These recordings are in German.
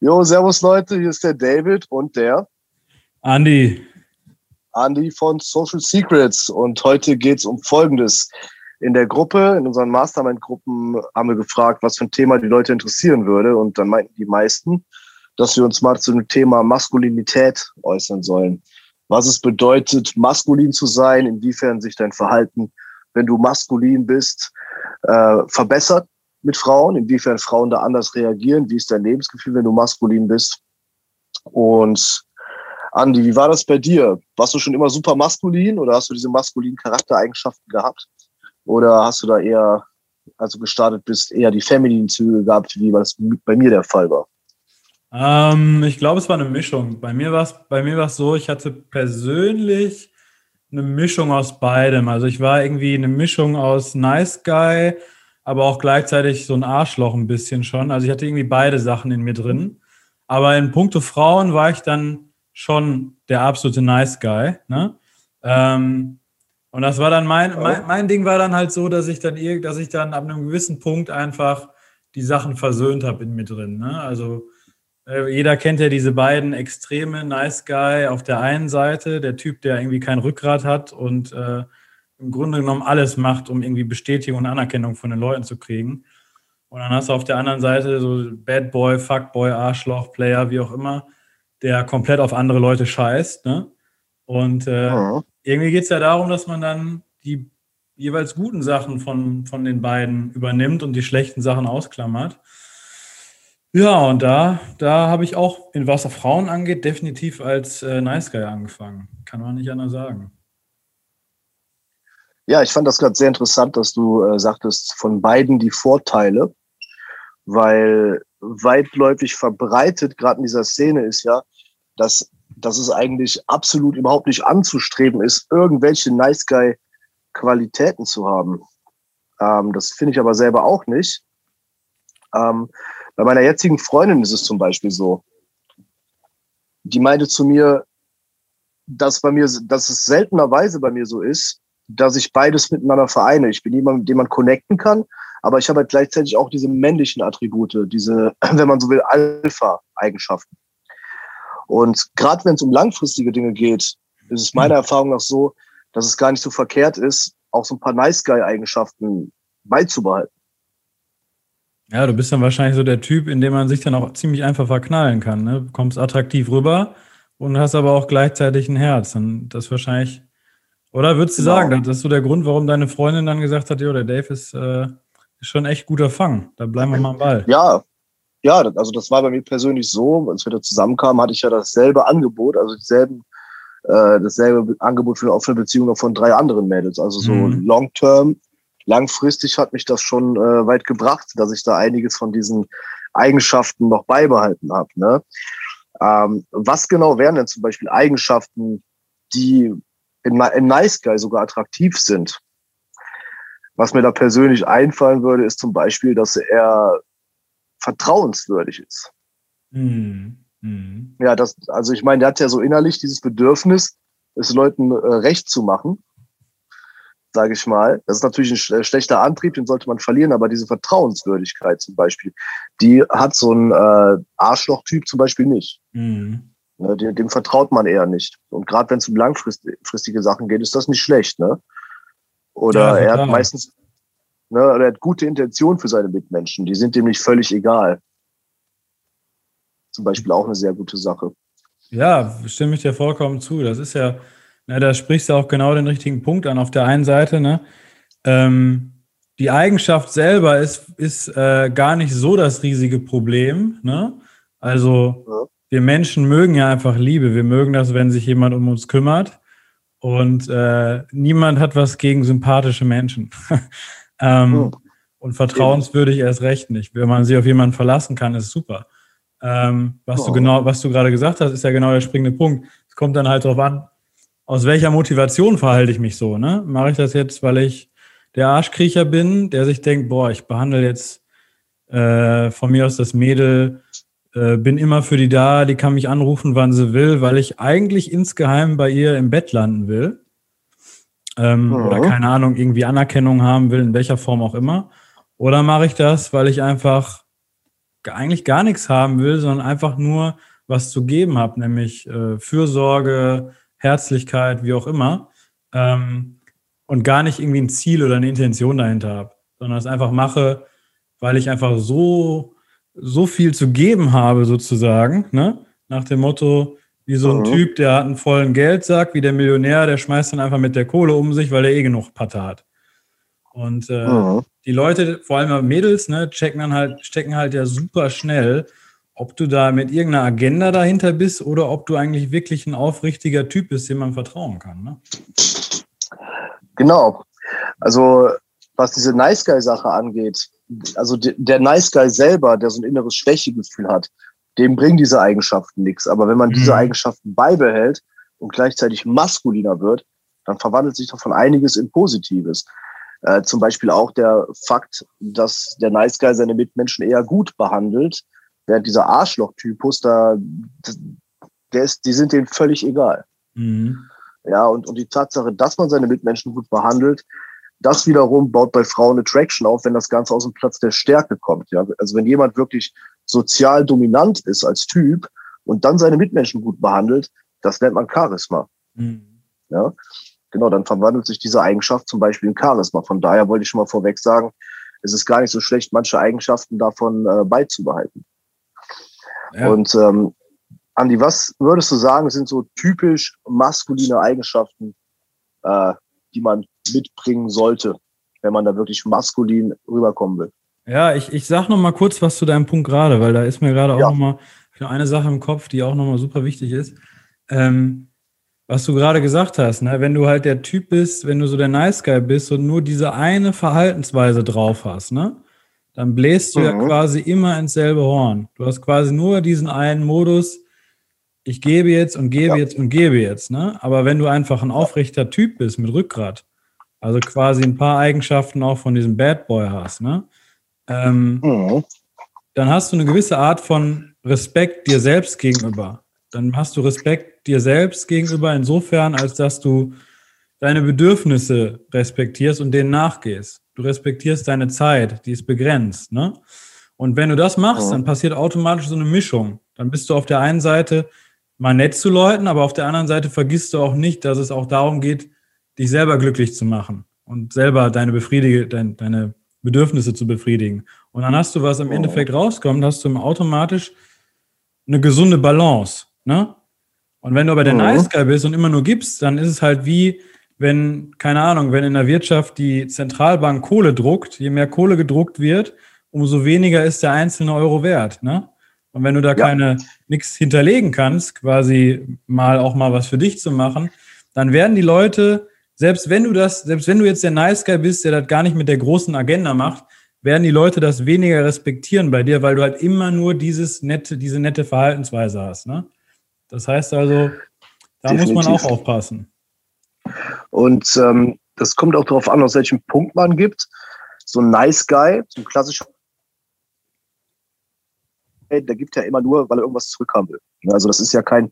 Jo, servus Leute, hier ist der David und der Andi. Andi von Social Secrets und heute geht es um Folgendes. In der Gruppe, in unseren Mastermind-Gruppen haben wir gefragt, was für ein Thema die Leute interessieren würde und dann meinten die meisten, dass wir uns mal zu dem Thema Maskulinität äußern sollen. Was es bedeutet, maskulin zu sein, inwiefern sich dein Verhalten, wenn du maskulin bist, äh, verbessert mit Frauen, inwiefern Frauen da anders reagieren, wie ist dein Lebensgefühl, wenn du maskulin bist. Und Andi, wie war das bei dir? Warst du schon immer super maskulin oder hast du diese maskulinen Charaktereigenschaften gehabt? Oder hast du da eher, als du gestartet bist, eher die femininen Züge gehabt, wie das bei mir der Fall war? Ähm, ich glaube, es war eine Mischung. Bei mir war es bei mir war es so, ich hatte persönlich eine Mischung aus beidem. Also ich war irgendwie eine Mischung aus Nice Guy, aber auch gleichzeitig so ein Arschloch ein bisschen schon. Also ich hatte irgendwie beide Sachen in mir drin. Aber in puncto Frauen war ich dann schon der absolute Nice Guy. Ne? Ähm, und das war dann mein, mein, mein Ding war dann halt so, dass ich dann dass ich dann ab einem gewissen Punkt einfach die Sachen versöhnt habe in mir drin. Ne? Also äh, jeder kennt ja diese beiden Extreme, Nice Guy auf der einen Seite, der Typ, der irgendwie kein Rückgrat hat und äh, im Grunde genommen alles macht, um irgendwie Bestätigung und Anerkennung von den Leuten zu kriegen. Und dann hast du auf der anderen Seite so Bad Boy, Fuckboy, Arschloch, Player, wie auch immer, der komplett auf andere Leute scheißt. Ne? Und äh, ja. irgendwie geht es ja darum, dass man dann die jeweils guten Sachen von, von den beiden übernimmt und die schlechten Sachen ausklammert. Ja, und da, da habe ich auch, in was Frauen angeht, definitiv als äh, Nice Guy angefangen. Kann man nicht anders sagen. Ja, ich fand das gerade sehr interessant, dass du äh, sagtest, von beiden die Vorteile, weil weitläufig verbreitet, gerade in dieser Szene, ist ja, dass, dass es eigentlich absolut überhaupt nicht anzustreben ist, irgendwelche Nice Guy-Qualitäten zu haben. Ähm, das finde ich aber selber auch nicht. Ähm, bei meiner jetzigen Freundin ist es zum Beispiel so. Die meinte zu mir, dass bei mir, dass es seltenerweise bei mir so ist, dass ich beides miteinander vereine. Ich bin jemand, mit dem man connecten kann, aber ich habe halt gleichzeitig auch diese männlichen Attribute, diese, wenn man so will, Alpha-Eigenschaften. Und gerade wenn es um langfristige Dinge geht, ist es meiner Erfahrung nach so, dass es gar nicht so verkehrt ist, auch so ein paar Nice Guy-Eigenschaften beizubehalten. Ja, du bist dann wahrscheinlich so der Typ, in dem man sich dann auch ziemlich einfach verknallen kann. Ne? Du kommst attraktiv rüber und hast aber auch gleichzeitig ein Herz. Und das wahrscheinlich oder würdest du genau. sagen, das ist so der Grund, warum deine Freundin dann gesagt hat, jo, der Dave ist, äh, ist schon echt guter Fang. Da bleiben wir mal am Ball. Ja, ja, also das war bei mir persönlich so, als wir da zusammenkamen, hatte ich ja dasselbe Angebot, also dieselben, äh, dasselbe Angebot für eine offene Beziehung von drei anderen Mädels. Also so mhm. long term, langfristig hat mich das schon äh, weit gebracht, dass ich da einiges von diesen Eigenschaften noch beibehalten habe. Ne? Ähm, was genau wären denn zum Beispiel Eigenschaften, die in, in Nice Guy sogar attraktiv sind. Was mir da persönlich einfallen würde, ist zum Beispiel, dass er vertrauenswürdig ist. Mhm. Mhm. Ja, das, also ich meine, der hat ja so innerlich dieses Bedürfnis, es Leuten äh, recht zu machen, sage ich mal. Das ist natürlich ein schlechter Antrieb, den sollte man verlieren, aber diese Vertrauenswürdigkeit zum Beispiel, die hat so ein äh, Arschloch-Typ zum Beispiel nicht. Mhm. Ne, dem, dem vertraut man eher nicht. Und gerade wenn es um langfristige Sachen geht, ist das nicht schlecht. Ne? Oder ja, er hat meistens, ne, er hat gute Intention für seine Mitmenschen. Die sind dem nicht völlig egal. Zum Beispiel auch eine sehr gute Sache. Ja, stimme ich dir vollkommen zu. Das ist ja, na, da sprichst du auch genau den richtigen Punkt an. Auf der einen Seite, ne, ähm, die Eigenschaft selber ist, ist äh, gar nicht so das riesige Problem. Ne? Also ja wir Menschen mögen ja einfach Liebe. Wir mögen das, wenn sich jemand um uns kümmert. Und äh, niemand hat was gegen sympathische Menschen. ähm, oh. Und vertrauenswürdig erst recht nicht. Wenn man sich auf jemanden verlassen kann, ist super. Ähm, was oh. du genau, was du gerade gesagt hast, ist ja genau der springende Punkt. Es kommt dann halt darauf an, aus welcher Motivation verhalte ich mich so. Ne? Mache ich das jetzt, weil ich der Arschkriecher bin, der sich denkt, boah, ich behandle jetzt äh, von mir aus das Mädel äh, bin immer für die da, die kann mich anrufen, wann sie will, weil ich eigentlich insgeheim bei ihr im Bett landen will. Ähm, mhm. Oder keine Ahnung, irgendwie Anerkennung haben will, in welcher Form auch immer. Oder mache ich das, weil ich einfach eigentlich gar nichts haben will, sondern einfach nur was zu geben habe, nämlich äh, Fürsorge, Herzlichkeit, wie auch immer. Ähm, und gar nicht irgendwie ein Ziel oder eine Intention dahinter habe, sondern es einfach mache, weil ich einfach so, so viel zu geben habe, sozusagen, ne? Nach dem Motto, wie so ein mhm. Typ, der hat einen vollen Geldsack, wie der Millionär, der schmeißt dann einfach mit der Kohle um sich, weil er eh genug Patte hat. Und äh, mhm. die Leute, vor allem Mädels, ne, checken dann halt, stecken halt ja super schnell, ob du da mit irgendeiner Agenda dahinter bist oder ob du eigentlich wirklich ein aufrichtiger Typ bist, dem man vertrauen kann. Ne? Genau. Also was diese Nice Guy-Sache angeht, also der Nice Guy selber, der so ein inneres Schwächegefühl hat, dem bringen diese Eigenschaften nichts. Aber wenn man mhm. diese Eigenschaften beibehält und gleichzeitig maskuliner wird, dann verwandelt sich davon einiges in Positives. Äh, zum Beispiel auch der Fakt, dass der Nice Guy seine Mitmenschen eher gut behandelt, während dieser Arschloch-Typus, da, der ist, die sind denen völlig egal. Mhm. Ja, und, und die Tatsache, dass man seine Mitmenschen gut behandelt, das wiederum baut bei Frauen Attraction auf, wenn das Ganze aus dem Platz der Stärke kommt. Ja? Also wenn jemand wirklich sozial dominant ist als Typ und dann seine Mitmenschen gut behandelt, das nennt man Charisma. Mhm. Ja, genau, dann verwandelt sich diese Eigenschaft zum Beispiel in Charisma. Von daher wollte ich schon mal vorweg sagen, es ist gar nicht so schlecht, manche Eigenschaften davon äh, beizubehalten. Ja. Und ähm, Andi, was würdest du sagen, sind so typisch maskuline Eigenschaften, äh, die man mitbringen sollte, wenn man da wirklich maskulin rüberkommen will. Ja, ich, ich sag noch mal kurz was zu deinem Punkt gerade, weil da ist mir gerade auch ja. noch mal eine Sache im Kopf, die auch noch mal super wichtig ist. Ähm, was du gerade gesagt hast, ne? wenn du halt der Typ bist, wenn du so der Nice Guy bist und nur diese eine Verhaltensweise drauf hast, ne? dann bläst du mhm. ja quasi immer ins selbe Horn. Du hast quasi nur diesen einen Modus, ich gebe jetzt und gebe ja. jetzt und gebe jetzt. Ne? Aber wenn du einfach ein aufrechter Typ bist mit Rückgrat, also quasi ein paar Eigenschaften auch von diesem Bad Boy hast, ne? Ähm, mhm. Dann hast du eine gewisse Art von Respekt dir selbst gegenüber. Dann hast du Respekt dir selbst gegenüber insofern, als dass du deine Bedürfnisse respektierst und denen nachgehst. Du respektierst deine Zeit, die ist begrenzt, ne? Und wenn du das machst, mhm. dann passiert automatisch so eine Mischung. Dann bist du auf der einen Seite mal nett zu Leuten, aber auf der anderen Seite vergisst du auch nicht, dass es auch darum geht, dich selber glücklich zu machen und selber deine Befriedige, dein, deine Bedürfnisse zu befriedigen. Und dann hast du, was im oh. Endeffekt rauskommt, hast du automatisch eine gesunde Balance. Ne? Und wenn du aber der oh. Nice Guy bist und immer nur gibst, dann ist es halt wie, wenn, keine Ahnung, wenn in der Wirtschaft die Zentralbank Kohle druckt, je mehr Kohle gedruckt wird, umso weniger ist der einzelne Euro wert. Ne? Und wenn du da ja. keine nichts hinterlegen kannst, quasi mal auch mal was für dich zu machen, dann werden die Leute selbst wenn du das, selbst wenn du jetzt der Nice Guy bist, der das gar nicht mit der großen Agenda macht, werden die Leute das weniger respektieren bei dir, weil du halt immer nur dieses nette, diese nette Verhaltensweise hast. Ne? Das heißt also, da Definitiv. muss man auch aufpassen. Und ähm, das kommt auch darauf an, aus welchem Punkt man gibt. So ein Nice Guy, so ein klassischer, der gibt ja immer nur, weil er irgendwas zurückhaben will. Also das ist ja kein,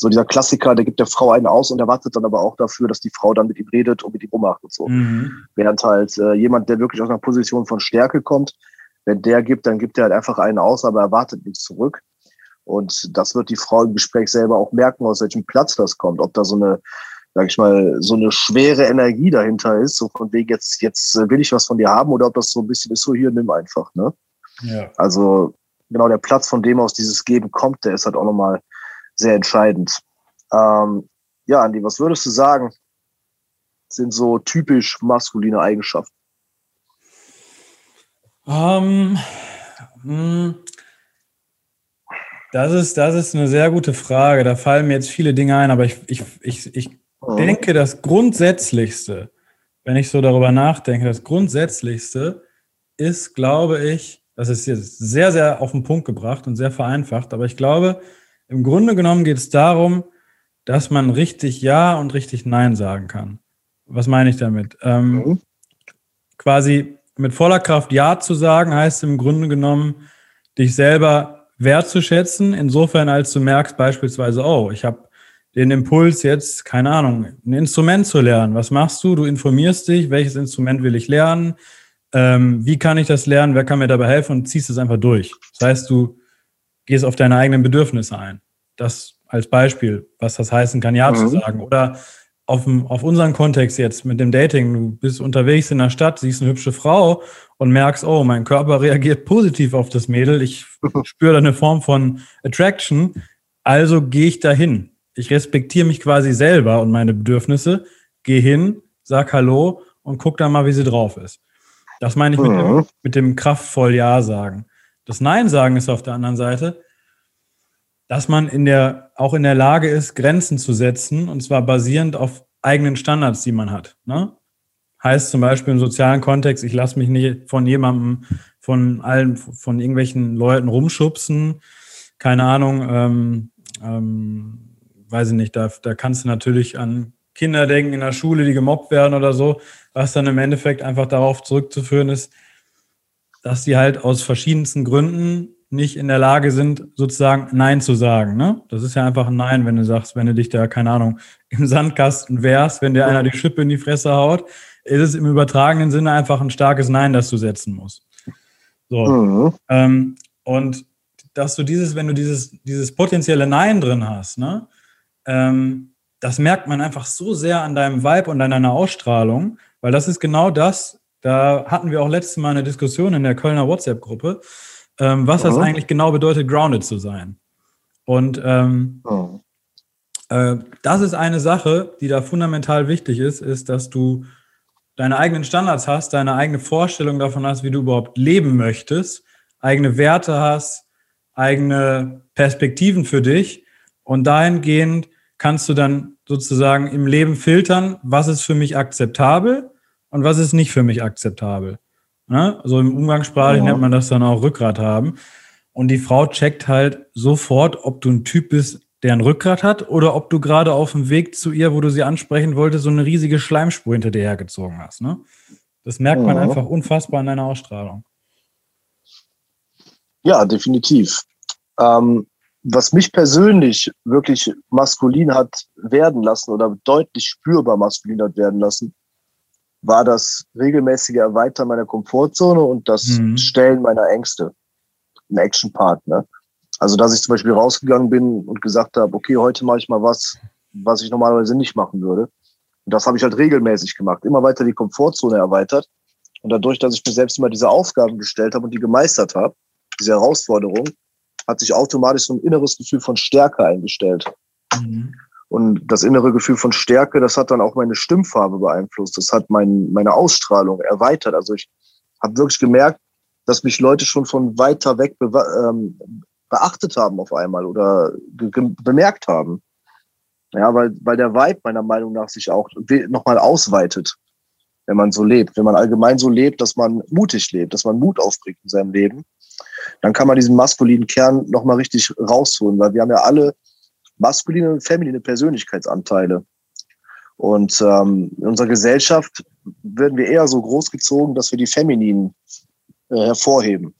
so dieser Klassiker, der gibt der Frau einen aus und erwartet dann aber auch dafür, dass die Frau dann mit ihm redet und mit ihm rummacht und so. Mhm. Während halt äh, jemand, der wirklich aus einer Position von Stärke kommt, wenn der gibt, dann gibt er halt einfach einen aus, aber erwartet nichts zurück. Und das wird die Frau im Gespräch selber auch merken, aus welchem Platz das kommt. Ob da so eine, sag ich mal, so eine schwere Energie dahinter ist, so von wegen jetzt, jetzt will ich was von dir haben oder ob das so ein bisschen ist, so hier, nimm einfach, ne? Ja. Also, genau der Platz, von dem aus dieses Geben kommt, der ist halt auch nochmal sehr entscheidend. Ähm, ja, Andi, was würdest du sagen, sind so typisch maskuline Eigenschaften? Um, ähm, das, ist, das ist eine sehr gute Frage. Da fallen mir jetzt viele Dinge ein, aber ich, ich, ich, ich mhm. denke, das Grundsätzlichste, wenn ich so darüber nachdenke, das Grundsätzlichste ist, glaube ich, das ist jetzt sehr, sehr auf den Punkt gebracht und sehr vereinfacht, aber ich glaube, im Grunde genommen geht es darum, dass man richtig Ja und richtig Nein sagen kann. Was meine ich damit? Ähm, mhm. Quasi mit voller Kraft Ja zu sagen, heißt im Grunde genommen, dich selber wertzuschätzen, insofern als du merkst beispielsweise, oh, ich habe den Impuls jetzt, keine Ahnung, ein Instrument zu lernen. Was machst du? Du informierst dich, welches Instrument will ich lernen? ähm, wie kann ich das lernen, wer kann mir dabei helfen und ziehst es einfach durch. Das heißt, du gehst auf deine eigenen Bedürfnisse ein. Das als Beispiel, was das heißen kann, Ja mhm. zu sagen. Oder auf, auf unseren Kontext jetzt mit dem Dating, du bist unterwegs in der Stadt, siehst eine hübsche Frau und merkst, oh, mein Körper reagiert positiv auf das Mädel, ich spüre da eine Form von Attraction, also gehe ich dahin. Ich respektiere mich quasi selber und meine Bedürfnisse, gehe hin, sag Hallo und guck dann mal, wie sie drauf ist. Das meine ich mit, dem, mhm. mit dem kraftvoll Ja sagen. Das Nein sagen ist auf der anderen Seite, dass man in der, auch in der Lage ist, Grenzen zu setzen, und zwar basierend auf eigenen Standards, die man hat. Ne? Heißt zum Beispiel im sozialen Kontext, ich lasse mich nicht von jemandem, von allen, von irgendwelchen Leuten rumschubsen. Keine Ahnung, ähm, ähm, weiß ich nicht, da, da kannst du natürlich an Kinder denken in der Schule, die gemobbt werden oder so, was dann im Endeffekt einfach darauf zurückzuführen ist, dass sie halt aus verschiedensten Gründen nicht in der Lage sind, sozusagen Nein zu sagen. Ne? Das ist ja einfach ein Nein, wenn du sagst, wenn du dich da, keine Ahnung, im Sandkasten wärst, wenn dir einer die Schippe in die Fresse haut, ist es im übertragenen Sinne einfach ein starkes Nein, das du setzen musst. So. Mhm. Ähm, und dass du dieses, wenn du dieses, dieses potenzielle Nein drin hast, ne, ähm, das merkt man einfach so sehr an deinem Vibe und an deiner Ausstrahlung, weil das ist genau das, da hatten wir auch letztes Mal eine Diskussion in der Kölner WhatsApp-Gruppe, ähm, was das eigentlich genau bedeutet, grounded zu sein. Und ähm, oh. äh, das ist eine Sache, die da fundamental wichtig ist, ist, dass du deine eigenen Standards hast, deine eigene Vorstellung davon hast, wie du überhaupt leben möchtest, eigene Werte hast, eigene Perspektiven für dich und dahingehend kannst du dann sozusagen im Leben filtern, was ist für mich akzeptabel und was ist nicht für mich akzeptabel. Ne? Also im Umgangssprachlich ja. nennt man das dann auch Rückgrat haben. Und die Frau checkt halt sofort, ob du ein Typ bist, der ein Rückgrat hat oder ob du gerade auf dem Weg zu ihr, wo du sie ansprechen wolltest, so eine riesige Schleimspur hinter dir hergezogen hast. Ne? Das merkt man einfach unfassbar an deiner Ausstrahlung. Ja, definitiv. Ähm, was mich persönlich wirklich maskulin hat werden lassen oder deutlich spürbar maskulin hat werden lassen, war das regelmäßige Erweitern meiner Komfortzone und das mhm. Stellen meiner Ängste. Ein Action-Partner. Also, dass ich zum Beispiel rausgegangen bin und gesagt habe, okay, heute mache ich mal was, was ich normalerweise nicht machen würde. Und das habe ich halt regelmäßig gemacht. Immer weiter die Komfortzone erweitert. Und dadurch, dass ich mir selbst immer diese Aufgaben gestellt habe und die gemeistert habe, diese Herausforderung, hat sich automatisch so ein inneres Gefühl von Stärke eingestellt. Mhm. Und das innere Gefühl von Stärke, das hat dann auch meine Stimmfarbe beeinflusst. Das hat mein, meine Ausstrahlung erweitert. Also ich habe wirklich gemerkt, dass mich Leute schon von weiter weg be ähm, beachtet haben auf einmal oder bemerkt haben. Ja, weil, weil der Vibe meiner Meinung nach sich auch nochmal ausweitet, wenn man so lebt. Wenn man allgemein so lebt, dass man mutig lebt, dass man Mut aufbringt in seinem Leben, dann kann man diesen maskulinen Kern nochmal richtig rausholen, weil wir haben ja alle maskuline und feminine Persönlichkeitsanteile. Und ähm, in unserer Gesellschaft werden wir eher so großgezogen, dass wir die femininen äh, hervorheben.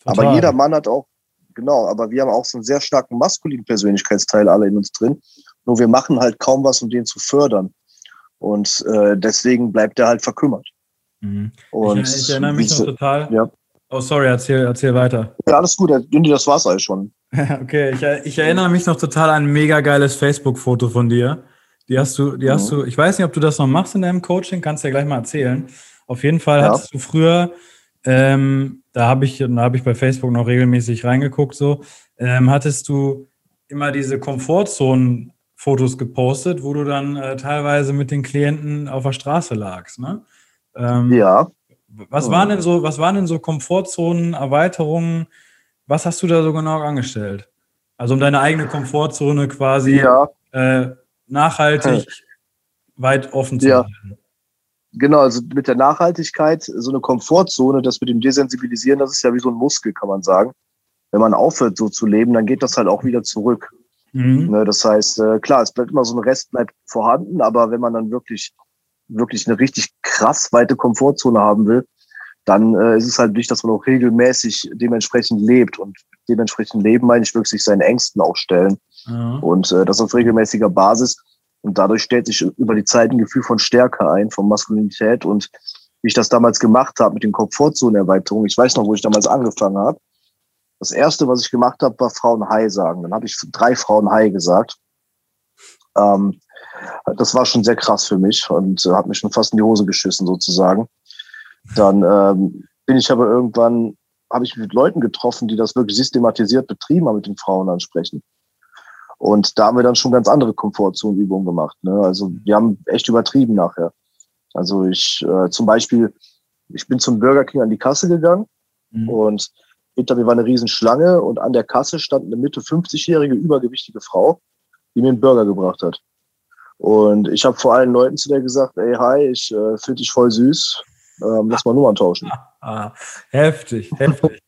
Total. Aber jeder Mann hat auch, genau, aber wir haben auch so einen sehr starken maskulinen Persönlichkeitsteil alle in uns drin. Nur wir machen halt kaum was, um den zu fördern. Und äh, deswegen bleibt er halt verkümmert. Mhm. Und ich, ich, erinnere mich noch total. Ja. Oh, sorry, erzähl, erzähl weiter. Ja, alles gut, das war's alles schon. Okay, ich, ich, erinnere mich noch total an ein mega geiles Facebook-Foto von dir. Die hast du, die hast mhm. du, ich weiß nicht, ob du das noch machst in deinem Coaching, kannst du ja gleich mal erzählen. Auf jeden Fall ja. hattest du früher, ähm, da habe ich, da habe ich bei Facebook noch regelmäßig reingeguckt, so, ähm, hattest du immer diese Komfortzonen-Fotos gepostet, wo du dann äh, teilweise mit den Klienten auf der Straße lagst, ne? Ähm, ja. Was waren denn so, was waren denn so Komfortzonen, Erweiterungen, was hast du da so genau angestellt? Also um deine eigene Komfortzone quasi ja. äh, nachhaltig ja. weit offen zu ja. halten. Genau, also mit der Nachhaltigkeit, so eine Komfortzone, das mit dem Desensibilisieren, das ist ja wie so ein Muskel, kann man sagen. Wenn man aufhört, so zu leben, dann geht das halt auch wieder zurück. Mhm. Ne, das heißt, äh, klar, es bleibt immer so ein Rest bleibt vorhanden, aber wenn man dann wirklich, wirklich eine richtig krass weite Komfortzone haben will, dann äh, ist es halt wichtig, dass man auch regelmäßig dementsprechend lebt. Und dementsprechend leben meine ich wirklich seinen Ängsten auch stellen. Ja. Und äh, das auf regelmäßiger Basis. Und dadurch stellt sich über die Zeit ein Gefühl von Stärke ein, von Maskulinität. Und wie ich das damals gemacht habe mit den Komfortzonenerweiterungen. Ich weiß noch, wo ich damals angefangen habe. Das erste, was ich gemacht habe, war Frauen Hi sagen. Dann habe ich drei Frauen Hi gesagt. Ähm, das war schon sehr krass für mich und äh, hat mich schon fast in die Hose geschissen sozusagen. Dann ähm, bin ich aber irgendwann, habe ich mit Leuten getroffen, die das wirklich systematisiert betrieben haben mit den Frauen ansprechen. Und da haben wir dann schon ganz andere Komfortzonenübungen gemacht. Ne? Also wir haben echt übertrieben nachher. Also ich äh, zum Beispiel, ich bin zum Burger King an die Kasse gegangen mhm. und hinter mir war eine Riesenschlange und an der Kasse stand eine Mitte 50-jährige übergewichtige Frau, die mir einen Burger gebracht hat. Und ich habe vor allen Leuten zu der gesagt, ey, hi, ich äh, finde dich voll süß, ähm, lass mal Nummern tauschen. Ah, heftig, heftig.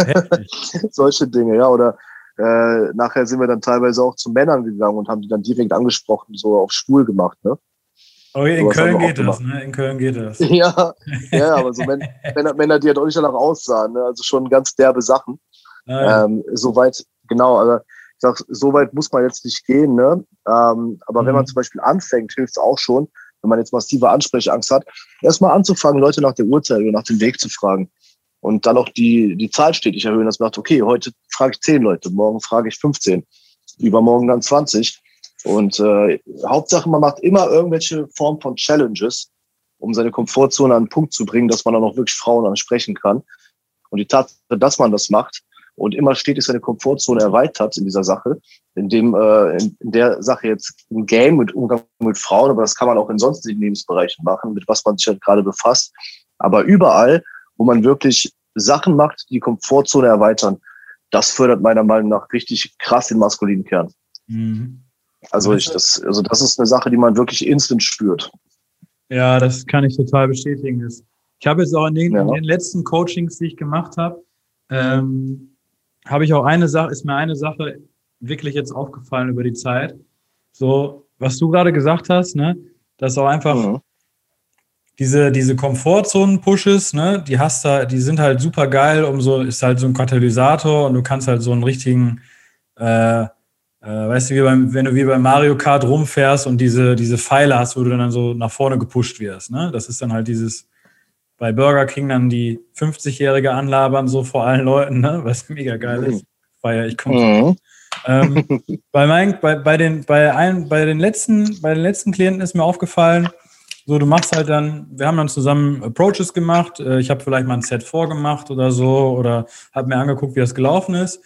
heftig. Solche Dinge, ja. Oder äh, nachher sind wir dann teilweise auch zu Männern gegangen und haben die dann direkt angesprochen, so auf schwul gemacht, ne? Oh, in Köln geht das, ne? In Köln geht das. ja, ja, aber so Männer, Männer, die halt auch nicht danach aussahen, ne? Also schon ganz derbe Sachen. Ah, ja. ähm, soweit, genau, also ich sag, so weit muss man jetzt nicht gehen, ne? Ähm, aber mhm. wenn man mhm. zum Beispiel anfängt, hilft es auch schon, wenn man jetzt massive Ansprechangst hat, erstmal anzufangen, Leute nach der Uhrzeit oder nach dem Weg zu fragen. Und dann auch die, die Zahl stetig erhöhen, dass man sagt, okay, heute frage ich zehn Leute, morgen frage ich 15, übermorgen dann 20. Und äh, Hauptsache, man macht immer irgendwelche Form von Challenges, um seine Komfortzone an den Punkt zu bringen, dass man dann auch wirklich Frauen ansprechen kann. Und die Tatsache, dass man das macht und immer stetig seine Komfortzone erweitert in dieser Sache, in dem äh, in, in der Sache jetzt ein Game mit Umgang mit Frauen, aber das kann man auch in sonstigen Lebensbereichen machen, mit was man sich halt gerade befasst. Aber überall, wo man wirklich Sachen macht, die Komfortzone erweitern, das fördert meiner Meinung nach richtig krass den maskulinen Kern. Mhm. Also ich, das, also das ist eine Sache, die man wirklich instant spürt. Ja, das kann ich total bestätigen. Ich habe jetzt auch in den, ja. in den letzten Coachings, die ich gemacht habe, ähm, habe ich auch eine Sache, ist mir eine Sache wirklich jetzt aufgefallen über die Zeit. So, was du gerade gesagt hast, ne, dass auch einfach mhm. diese, diese Komfortzonen-Pushes, ne, die hast da, die sind halt super geil, um so, ist halt so ein Katalysator und du kannst halt so einen richtigen, äh, äh, weißt du, wie beim, wenn du wie bei Mario Kart rumfährst und diese, diese Pfeile hast, wo du dann so nach vorne gepusht wirst, ne? Das ist dann halt dieses, bei Burger King dann die 50-Jährige anlabern, so vor allen Leuten, ne? was mega geil ist. Feier ich komplett. Mhm. Ähm, bei, mein, bei, bei, den, bei, ein, bei, den letzten, bei den letzten Klienten ist mir aufgefallen, so, du machst halt dann, wir haben dann zusammen Approaches gemacht. Äh, ich habe vielleicht mal ein Set vorgemacht oder so oder habe mir angeguckt, wie das gelaufen ist.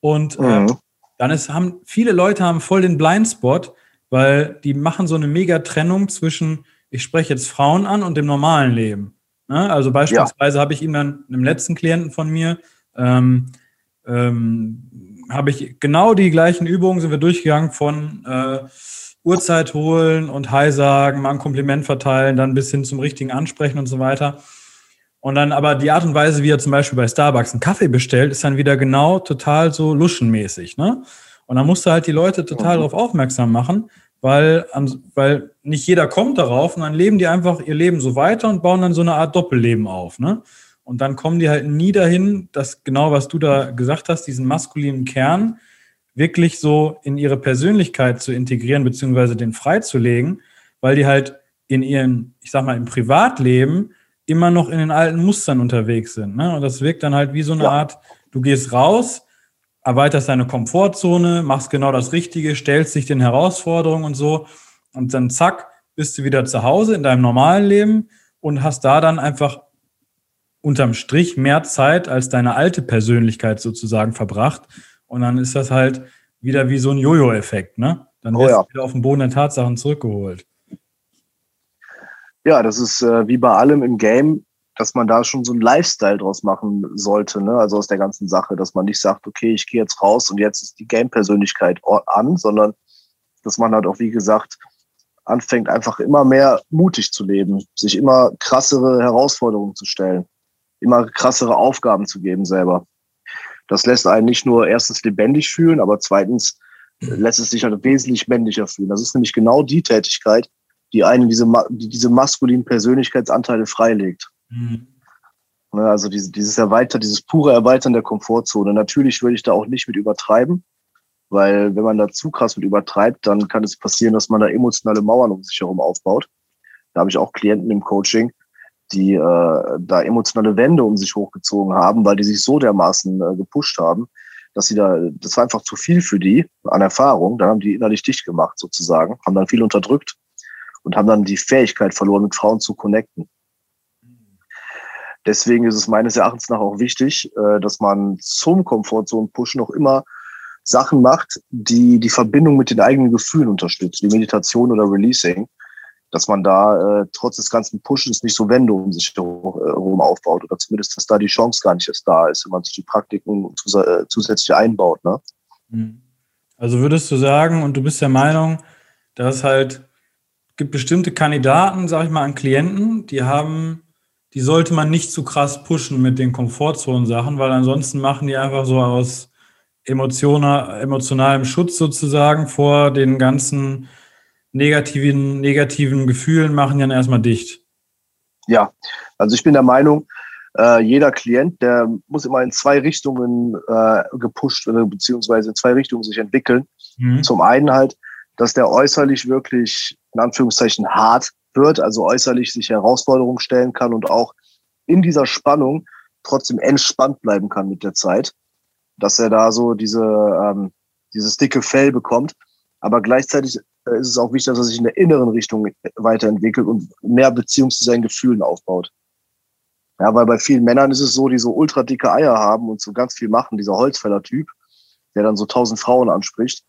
Und äh, mhm. dann ist, haben viele Leute haben voll den Blindspot, weil die machen so eine mega Trennung zwischen, ich spreche jetzt Frauen an und dem normalen Leben. Ne? Also beispielsweise ja. habe ich ihm dann einem letzten Klienten von mir, ähm, ähm, habe ich genau die gleichen Übungen, sind wir durchgegangen von äh, Uhrzeit holen und Hi sagen, mal ein Kompliment verteilen, dann bis hin zum richtigen Ansprechen und so weiter. Und dann aber die Art und Weise, wie er zum Beispiel bei Starbucks einen Kaffee bestellt, ist dann wieder genau total so luschenmäßig. Ne? Und dann musst du halt die Leute total mhm. darauf aufmerksam machen, weil, weil nicht jeder kommt darauf und dann leben die einfach ihr Leben so weiter und bauen dann so eine Art Doppelleben auf. Ne? Und dann kommen die halt nie dahin, dass genau, was du da gesagt hast, diesen maskulinen Kern wirklich so in ihre Persönlichkeit zu integrieren, beziehungsweise den freizulegen, weil die halt in ihren, ich sag mal, im Privatleben immer noch in den alten Mustern unterwegs sind. Ne? Und das wirkt dann halt wie so eine ja. Art, du gehst raus, erweiterst deine Komfortzone, machst genau das Richtige, stellst dich den Herausforderungen und so. Und dann zack, bist du wieder zu Hause in deinem normalen Leben und hast da dann einfach unterm Strich mehr Zeit als deine alte Persönlichkeit sozusagen verbracht. Und dann ist das halt wieder wie so ein Jojo-Effekt, ne? Dann wirst oh ja. du wieder auf den Boden der Tatsachen zurückgeholt. Ja, das ist äh, wie bei allem im Game dass man da schon so einen Lifestyle draus machen sollte, ne? also aus der ganzen Sache, dass man nicht sagt, okay, ich gehe jetzt raus und jetzt ist die Game-Persönlichkeit an, sondern dass man halt auch, wie gesagt, anfängt einfach immer mehr mutig zu leben, sich immer krassere Herausforderungen zu stellen, immer krassere Aufgaben zu geben selber. Das lässt einen nicht nur erstens lebendig fühlen, aber zweitens lässt es sich halt wesentlich männlicher fühlen. Das ist nämlich genau die Tätigkeit, die einen diese, die diese maskulinen Persönlichkeitsanteile freilegt. Mhm. Also diese, dieses Erweitern, dieses pure Erweitern der Komfortzone. Natürlich würde ich da auch nicht mit übertreiben, weil wenn man da zu krass mit übertreibt, dann kann es passieren, dass man da emotionale Mauern um sich herum aufbaut. Da habe ich auch Klienten im Coaching, die äh, da emotionale Wände um sich hochgezogen haben, weil die sich so dermaßen äh, gepusht haben, dass sie da, das war einfach zu viel für die an Erfahrung. Dann haben die innerlich dicht gemacht sozusagen, haben dann viel unterdrückt und haben dann die Fähigkeit verloren, mit Frauen zu connecten. Deswegen ist es meines Erachtens nach auch wichtig, äh, dass man zum Komfortzone-Push noch immer Sachen macht, die die Verbindung mit den eigenen Gefühlen unterstützt, wie Meditation oder Releasing, dass man da äh, trotz des ganzen Pushes nicht so Wände um sich herum aufbaut oder zumindest, dass da die Chance gar nicht erst da ist, wenn man sich die Praktiken zus äh, zusätzlich einbaut. Ne? Mhm. Also würdest du sagen, und du bist der Meinung, dass halt gibt bestimmte Kandidaten, sag ich mal, an Klienten, die haben die sollte man nicht zu krass pushen mit den Komfortzonen-Sachen, weil ansonsten machen die einfach so aus emotionalem Schutz sozusagen vor den ganzen negativen, negativen Gefühlen, machen dann erstmal dicht. Ja, also ich bin der Meinung, äh, jeder Klient, der muss immer in zwei Richtungen äh, gepusht oder beziehungsweise in zwei Richtungen sich entwickeln. Mhm. Zum einen halt, dass der äußerlich wirklich in Anführungszeichen hart wird, also äußerlich sich Herausforderungen stellen kann und auch in dieser Spannung trotzdem entspannt bleiben kann mit der Zeit, dass er da so diese, ähm, dieses dicke Fell bekommt. Aber gleichzeitig äh, ist es auch wichtig, dass er sich in der inneren Richtung weiterentwickelt und mehr Beziehung zu seinen Gefühlen aufbaut. Ja, weil bei vielen Männern ist es so, die so ultra dicke Eier haben und so ganz viel machen, dieser Holzfäller-Typ, der dann so tausend Frauen anspricht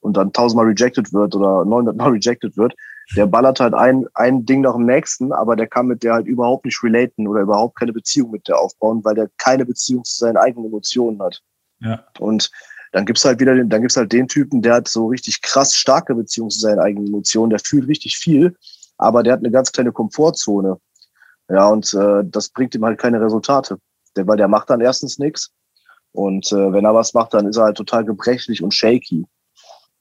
und dann tausendmal rejected wird oder neunhundertmal rejected wird, der ballert halt ein, ein Ding nach dem nächsten, aber der kann mit der halt überhaupt nicht relaten oder überhaupt keine Beziehung mit der aufbauen, weil der keine Beziehung zu seinen eigenen Emotionen hat. Ja. Und dann gibt's halt wieder den, dann gibt's halt den Typen, der hat so richtig krass starke Beziehung zu seinen eigenen Emotionen, der fühlt richtig viel, aber der hat eine ganz kleine Komfortzone. Ja, und äh, das bringt ihm halt keine Resultate. Der, weil der macht dann erstens nichts. Und äh, wenn er was macht, dann ist er halt total gebrechlich und shaky.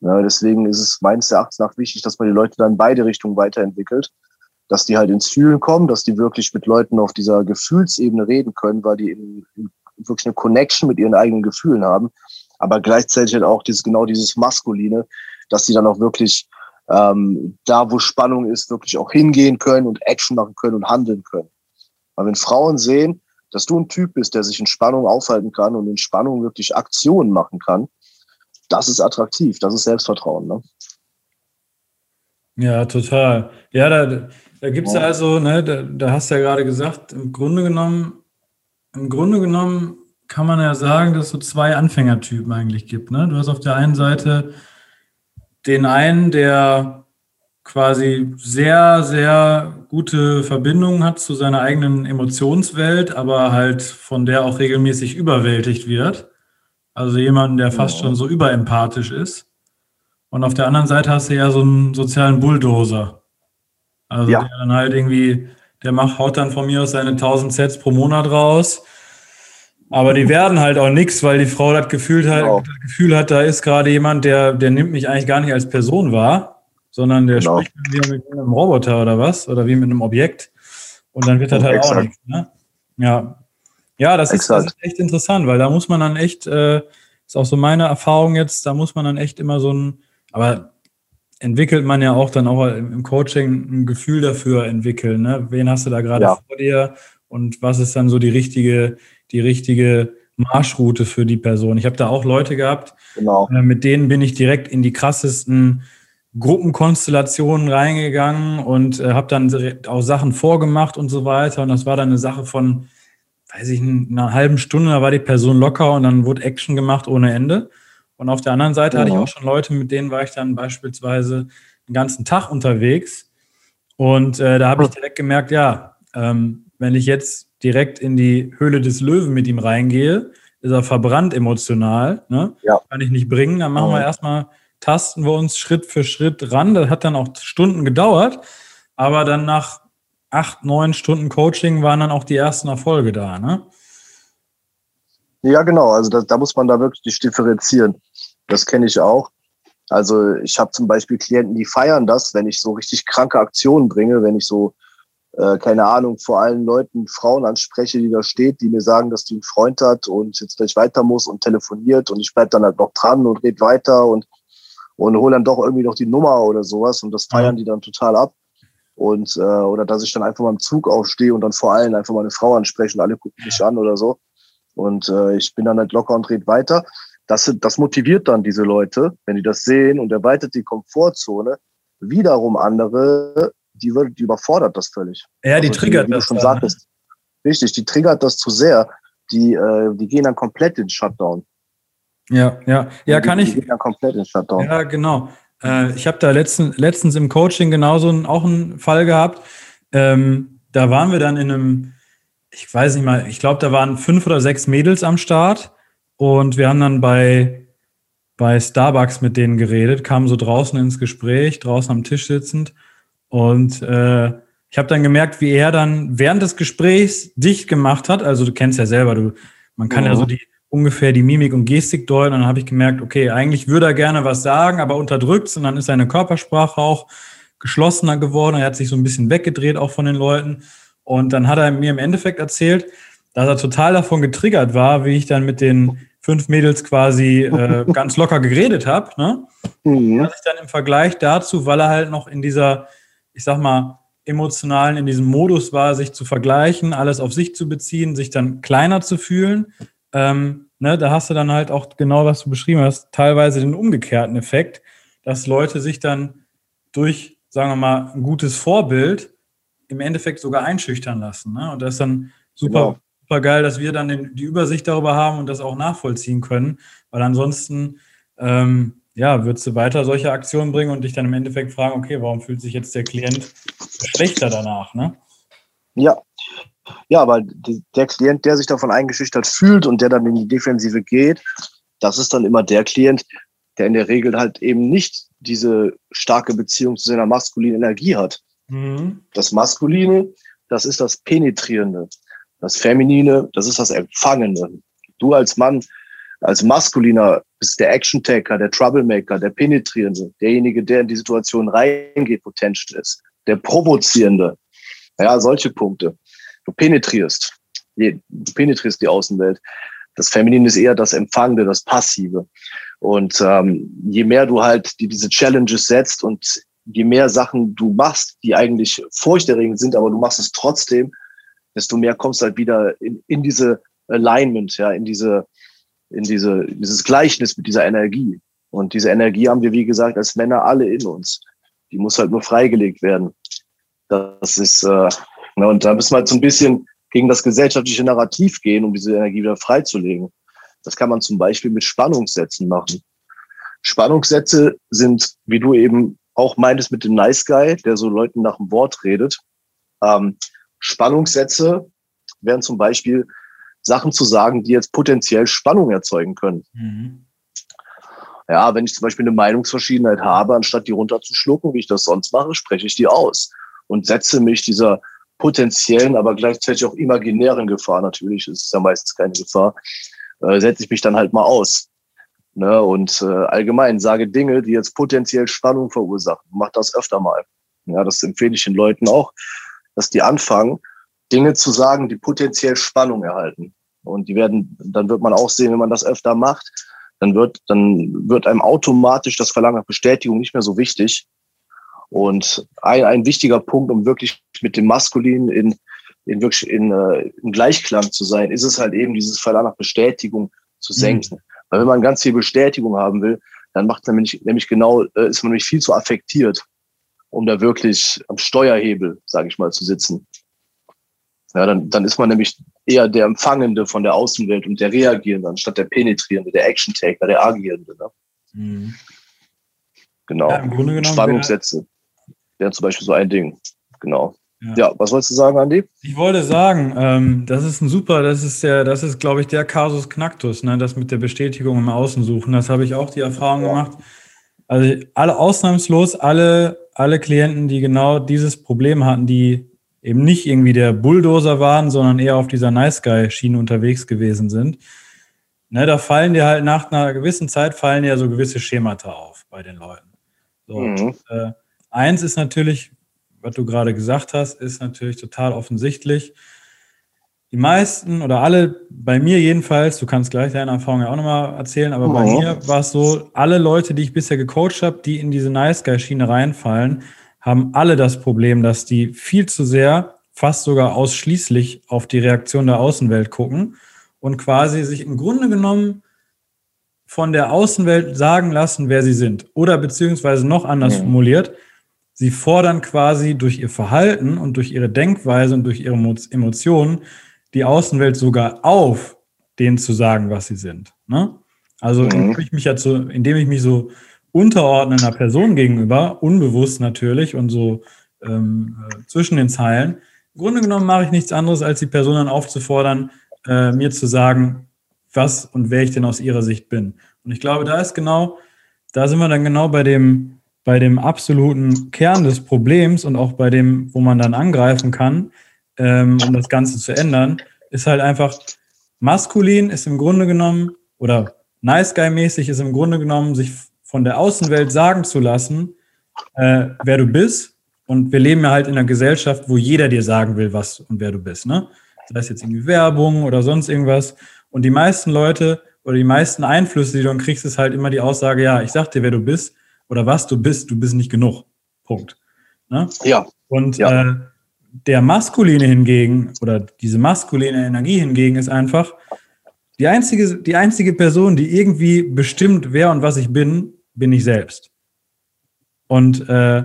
Ja, deswegen ist es meines Erachtens nach wichtig, dass man die Leute dann in beide Richtungen weiterentwickelt. Dass die halt ins Fühlen kommen, dass die wirklich mit Leuten auf dieser Gefühlsebene reden können, weil die in, in wirklich eine Connection mit ihren eigenen Gefühlen haben. Aber gleichzeitig halt auch dieses, genau dieses Maskuline, dass die dann auch wirklich ähm, da, wo Spannung ist, wirklich auch hingehen können und Action machen können und handeln können. Weil wenn Frauen sehen, dass du ein Typ bist, der sich in Spannung aufhalten kann und in Spannung wirklich Aktionen machen kann, das ist attraktiv, das ist Selbstvertrauen. Ne? Ja, total. Ja, da, da gibt es ja. also, ne, da, da hast du ja gerade gesagt, im Grunde genommen, im Grunde genommen kann man ja sagen, dass es so zwei Anfängertypen eigentlich gibt. Ne? Du hast auf der einen Seite den einen, der quasi sehr, sehr gute Verbindungen hat zu seiner eigenen Emotionswelt, aber halt von der auch regelmäßig überwältigt wird. Also jemanden, der fast schon so überempathisch ist. Und auf der anderen Seite hast du ja so einen sozialen Bulldozer. Also ja. der dann halt irgendwie, der macht, haut dann von mir aus seine 1000 Sets pro Monat raus. Aber die werden halt auch nichts, weil die Frau das Gefühl hat, genau. das Gefühl hat, da ist gerade jemand, der, der nimmt mich eigentlich gar nicht als Person wahr, sondern der genau. spricht mit mir mit einem Roboter oder was, oder wie mit einem Objekt. Und dann wird das halt Exakt. auch nichts. Ne? Ja, ja, das ist, das ist, echt interessant, weil da muss man dann echt, äh, ist auch so meine Erfahrung jetzt, da muss man dann echt immer so ein, aber entwickelt man ja auch dann auch im Coaching ein Gefühl dafür entwickeln. Ne? Wen hast du da gerade ja. vor dir und was ist dann so die richtige, die richtige Marschroute für die Person? Ich habe da auch Leute gehabt, genau. äh, mit denen bin ich direkt in die krassesten Gruppenkonstellationen reingegangen und äh, habe dann auch Sachen vorgemacht und so weiter. Und das war dann eine Sache von weiß ich, in einer halben Stunde, da war die Person locker und dann wurde Action gemacht ohne Ende. Und auf der anderen Seite ja. hatte ich auch schon Leute, mit denen war ich dann beispielsweise den ganzen Tag unterwegs. Und äh, da habe ich direkt gemerkt, ja, ähm, wenn ich jetzt direkt in die Höhle des Löwen mit ihm reingehe, ist er verbrannt emotional. Ne? Ja. Kann ich nicht bringen. Dann machen wir erstmal, tasten wir uns Schritt für Schritt ran. Das hat dann auch Stunden gedauert. Aber dann nach acht, neun Stunden Coaching waren dann auch die ersten Erfolge da, ne? Ja, genau. Also da, da muss man da wirklich differenzieren. Das kenne ich auch. Also ich habe zum Beispiel Klienten, die feiern das, wenn ich so richtig kranke Aktionen bringe, wenn ich so, äh, keine Ahnung, vor allen Leuten Frauen anspreche, die da steht, die mir sagen, dass die einen Freund hat und jetzt gleich weiter muss und telefoniert und ich bleib dann halt noch dran und red weiter und, und hole dann doch irgendwie noch die Nummer oder sowas und das feiern die dann total ab. Und äh, oder dass ich dann einfach mal im Zug aufstehe und dann vor allem einfach mal eine Frau anspreche und alle gucken mich an oder so. Und äh, ich bin dann halt locker und dreht weiter. Das, das motiviert dann diese Leute, wenn die das sehen und erweitert die Komfortzone. Wiederum andere, die, wird, die überfordert das völlig. Ja, die also, triggert die, wie das. Du schon dann, ne? sagtest. Richtig, die triggert das zu sehr. Die, äh, die gehen dann komplett in Shutdown. Ja, ja, ja, kann die, ich. Die gehen dann komplett in Shutdown. Ja, genau. Äh, ich habe da letzten, letztens im Coaching genauso einen, auch einen Fall gehabt. Ähm, da waren wir dann in einem, ich weiß nicht mal, ich glaube, da waren fünf oder sechs Mädels am Start und wir haben dann bei, bei Starbucks mit denen geredet, kamen so draußen ins Gespräch, draußen am Tisch sitzend. Und äh, ich habe dann gemerkt, wie er dann während des Gesprächs dicht gemacht hat. Also du kennst ja selber, du, man kann ja, ja so die ungefähr die Mimik und Gestik deuten. Und dann habe ich gemerkt, okay, eigentlich würde er gerne was sagen, aber unterdrückt und dann ist seine Körpersprache auch geschlossener geworden. Er hat sich so ein bisschen weggedreht auch von den Leuten. Und dann hat er mir im Endeffekt erzählt, dass er total davon getriggert war, wie ich dann mit den fünf Mädels quasi äh, ganz locker geredet habe. Ne? Mhm. Dass ich dann im Vergleich dazu, weil er halt noch in dieser, ich sag mal, emotionalen, in diesem Modus war, sich zu vergleichen, alles auf sich zu beziehen, sich dann kleiner zu fühlen. Ähm, ne, da hast du dann halt auch genau, was du beschrieben hast, teilweise den umgekehrten Effekt, dass Leute sich dann durch, sagen wir mal, ein gutes Vorbild im Endeffekt sogar einschüchtern lassen. Ne? Und das ist dann super, genau super geil, dass wir dann den, die Übersicht darüber haben und das auch nachvollziehen können, weil ansonsten ähm, ja, würdest du weiter solche Aktionen bringen und dich dann im Endeffekt fragen, okay, warum fühlt sich jetzt der Klient schlechter danach, ne? Ja. Ja, weil der Klient, der sich davon eingeschüchtert fühlt und der dann in die Defensive geht, das ist dann immer der Klient, der in der Regel halt eben nicht diese starke Beziehung zu seiner maskulinen Energie hat. Mhm. Das Maskuline, das ist das Penetrierende. Das Feminine, das ist das Empfangende. Du als Mann, als Maskuliner bist der Action-Taker, der Troublemaker, der Penetrierende, derjenige, der in die Situation reingeht, potential ist, der Provozierende. Ja, solche Punkte. Du penetrierst. Du penetrierst die Außenwelt. Das Feminine ist eher das Empfangende, das Passive. Und ähm, je mehr du halt die, diese Challenges setzt und je mehr Sachen du machst, die eigentlich furchterregend sind, aber du machst es trotzdem, desto mehr kommst halt wieder in, in diese Alignment, ja, in diese, in diese, dieses Gleichnis mit dieser Energie. Und diese Energie haben wir, wie gesagt, als Männer alle in uns. Die muss halt nur freigelegt werden. Das ist, äh, und da müssen wir halt so ein bisschen gegen das gesellschaftliche Narrativ gehen, um diese Energie wieder freizulegen. Das kann man zum Beispiel mit Spannungssätzen machen. Spannungssätze sind, wie du eben auch meintest mit dem Nice Guy, der so Leuten nach dem Wort redet. Ähm, Spannungssätze wären zum Beispiel Sachen zu sagen, die jetzt potenziell Spannung erzeugen können. Mhm. Ja, wenn ich zum Beispiel eine Meinungsverschiedenheit habe, anstatt die runterzuschlucken, wie ich das sonst mache, spreche ich die aus und setze mich dieser potenziellen, aber gleichzeitig auch imaginären Gefahr, natürlich ist es ja meistens keine Gefahr, äh, setze ich mich dann halt mal aus. Ne? Und äh, allgemein sage Dinge, die jetzt potenziell Spannung verursachen. Mach das öfter mal. Ja, das empfehle ich den Leuten auch dass die anfangen, Dinge zu sagen, die potenziell Spannung erhalten. Und die werden, dann wird man auch sehen, wenn man das öfter macht, dann wird, dann wird einem automatisch das Verlangen nach Bestätigung nicht mehr so wichtig. Und ein, ein wichtiger Punkt, um wirklich mit dem Maskulinen in, in wirklich in, äh, in Gleichklang zu sein, ist es halt eben dieses Verlangen nach Bestätigung zu mhm. senken. Mhm. Weil wenn man ganz viel Bestätigung haben will, dann macht man nämlich, nämlich genau, äh, ist man nämlich viel zu affektiert um da wirklich am Steuerhebel, sage ich mal, zu sitzen. Ja, dann, dann ist man nämlich eher der Empfangende von der Außenwelt und der Reagierende, anstatt der Penetrierende, der Action-Taker, der Agierende. Ne? Mhm. Genau. Ja, Spannungssätze wären zum Beispiel so ein Ding. Genau. Ja. ja. was wolltest du sagen, Andi? Ich wollte sagen, ähm, das ist ein super, das ist der, das ist, glaube ich, der Kasus Knacktus, ne, das mit der Bestätigung im Außen suchen. Das habe ich auch die Erfahrung ja. gemacht. Also alle ausnahmslos, alle alle Klienten, die genau dieses Problem hatten, die eben nicht irgendwie der Bulldozer waren, sondern eher auf dieser Nice Guy-Schiene unterwegs gewesen sind. Ne, da fallen dir halt nach einer gewissen Zeit fallen ja so gewisse Schemata auf bei den Leuten. So, mhm. äh, eins ist natürlich, was du gerade gesagt hast, ist natürlich total offensichtlich. Die meisten oder alle, bei mir jedenfalls, du kannst gleich deine Erfahrung ja auch nochmal erzählen, aber mhm. bei mir war es so, alle Leute, die ich bisher gecoacht habe, die in diese Nice Guy-Schiene reinfallen, haben alle das Problem, dass die viel zu sehr, fast sogar ausschließlich auf die Reaktion der Außenwelt gucken und quasi sich im Grunde genommen von der Außenwelt sagen lassen, wer sie sind. Oder beziehungsweise noch anders ja. formuliert, sie fordern quasi durch ihr Verhalten und durch ihre Denkweise und durch ihre Emotionen die Außenwelt sogar auf, denen zu sagen, was sie sind. Ne? Also mhm. indem ich mich ja zu, indem ich mich so unterordne einer Person gegenüber, unbewusst natürlich und so ähm, äh, zwischen den Zeilen, im Grunde genommen mache ich nichts anderes, als die Person dann aufzufordern, äh, mir zu sagen, was und wer ich denn aus ihrer Sicht bin. Und ich glaube, da ist genau, da sind wir dann genau bei dem, bei dem absoluten Kern des Problems und auch bei dem, wo man dann angreifen kann, ähm, um das Ganze zu ändern, ist halt einfach, maskulin ist im Grunde genommen, oder nice guy mäßig ist im Grunde genommen, sich von der Außenwelt sagen zu lassen, äh, wer du bist. Und wir leben ja halt in einer Gesellschaft, wo jeder dir sagen will, was und wer du bist. Ne? Sei es jetzt irgendwie Werbung oder sonst irgendwas. Und die meisten Leute oder die meisten Einflüsse, die du dann kriegst, ist halt immer die Aussage, ja, ich sag dir, wer du bist oder was du bist, du bist nicht genug. Punkt. Ne? Ja. Und ja. Äh, der Maskuline hingegen oder diese maskuline Energie hingegen ist einfach die einzige, die einzige Person, die irgendwie bestimmt, wer und was ich bin, bin ich selbst. Und äh,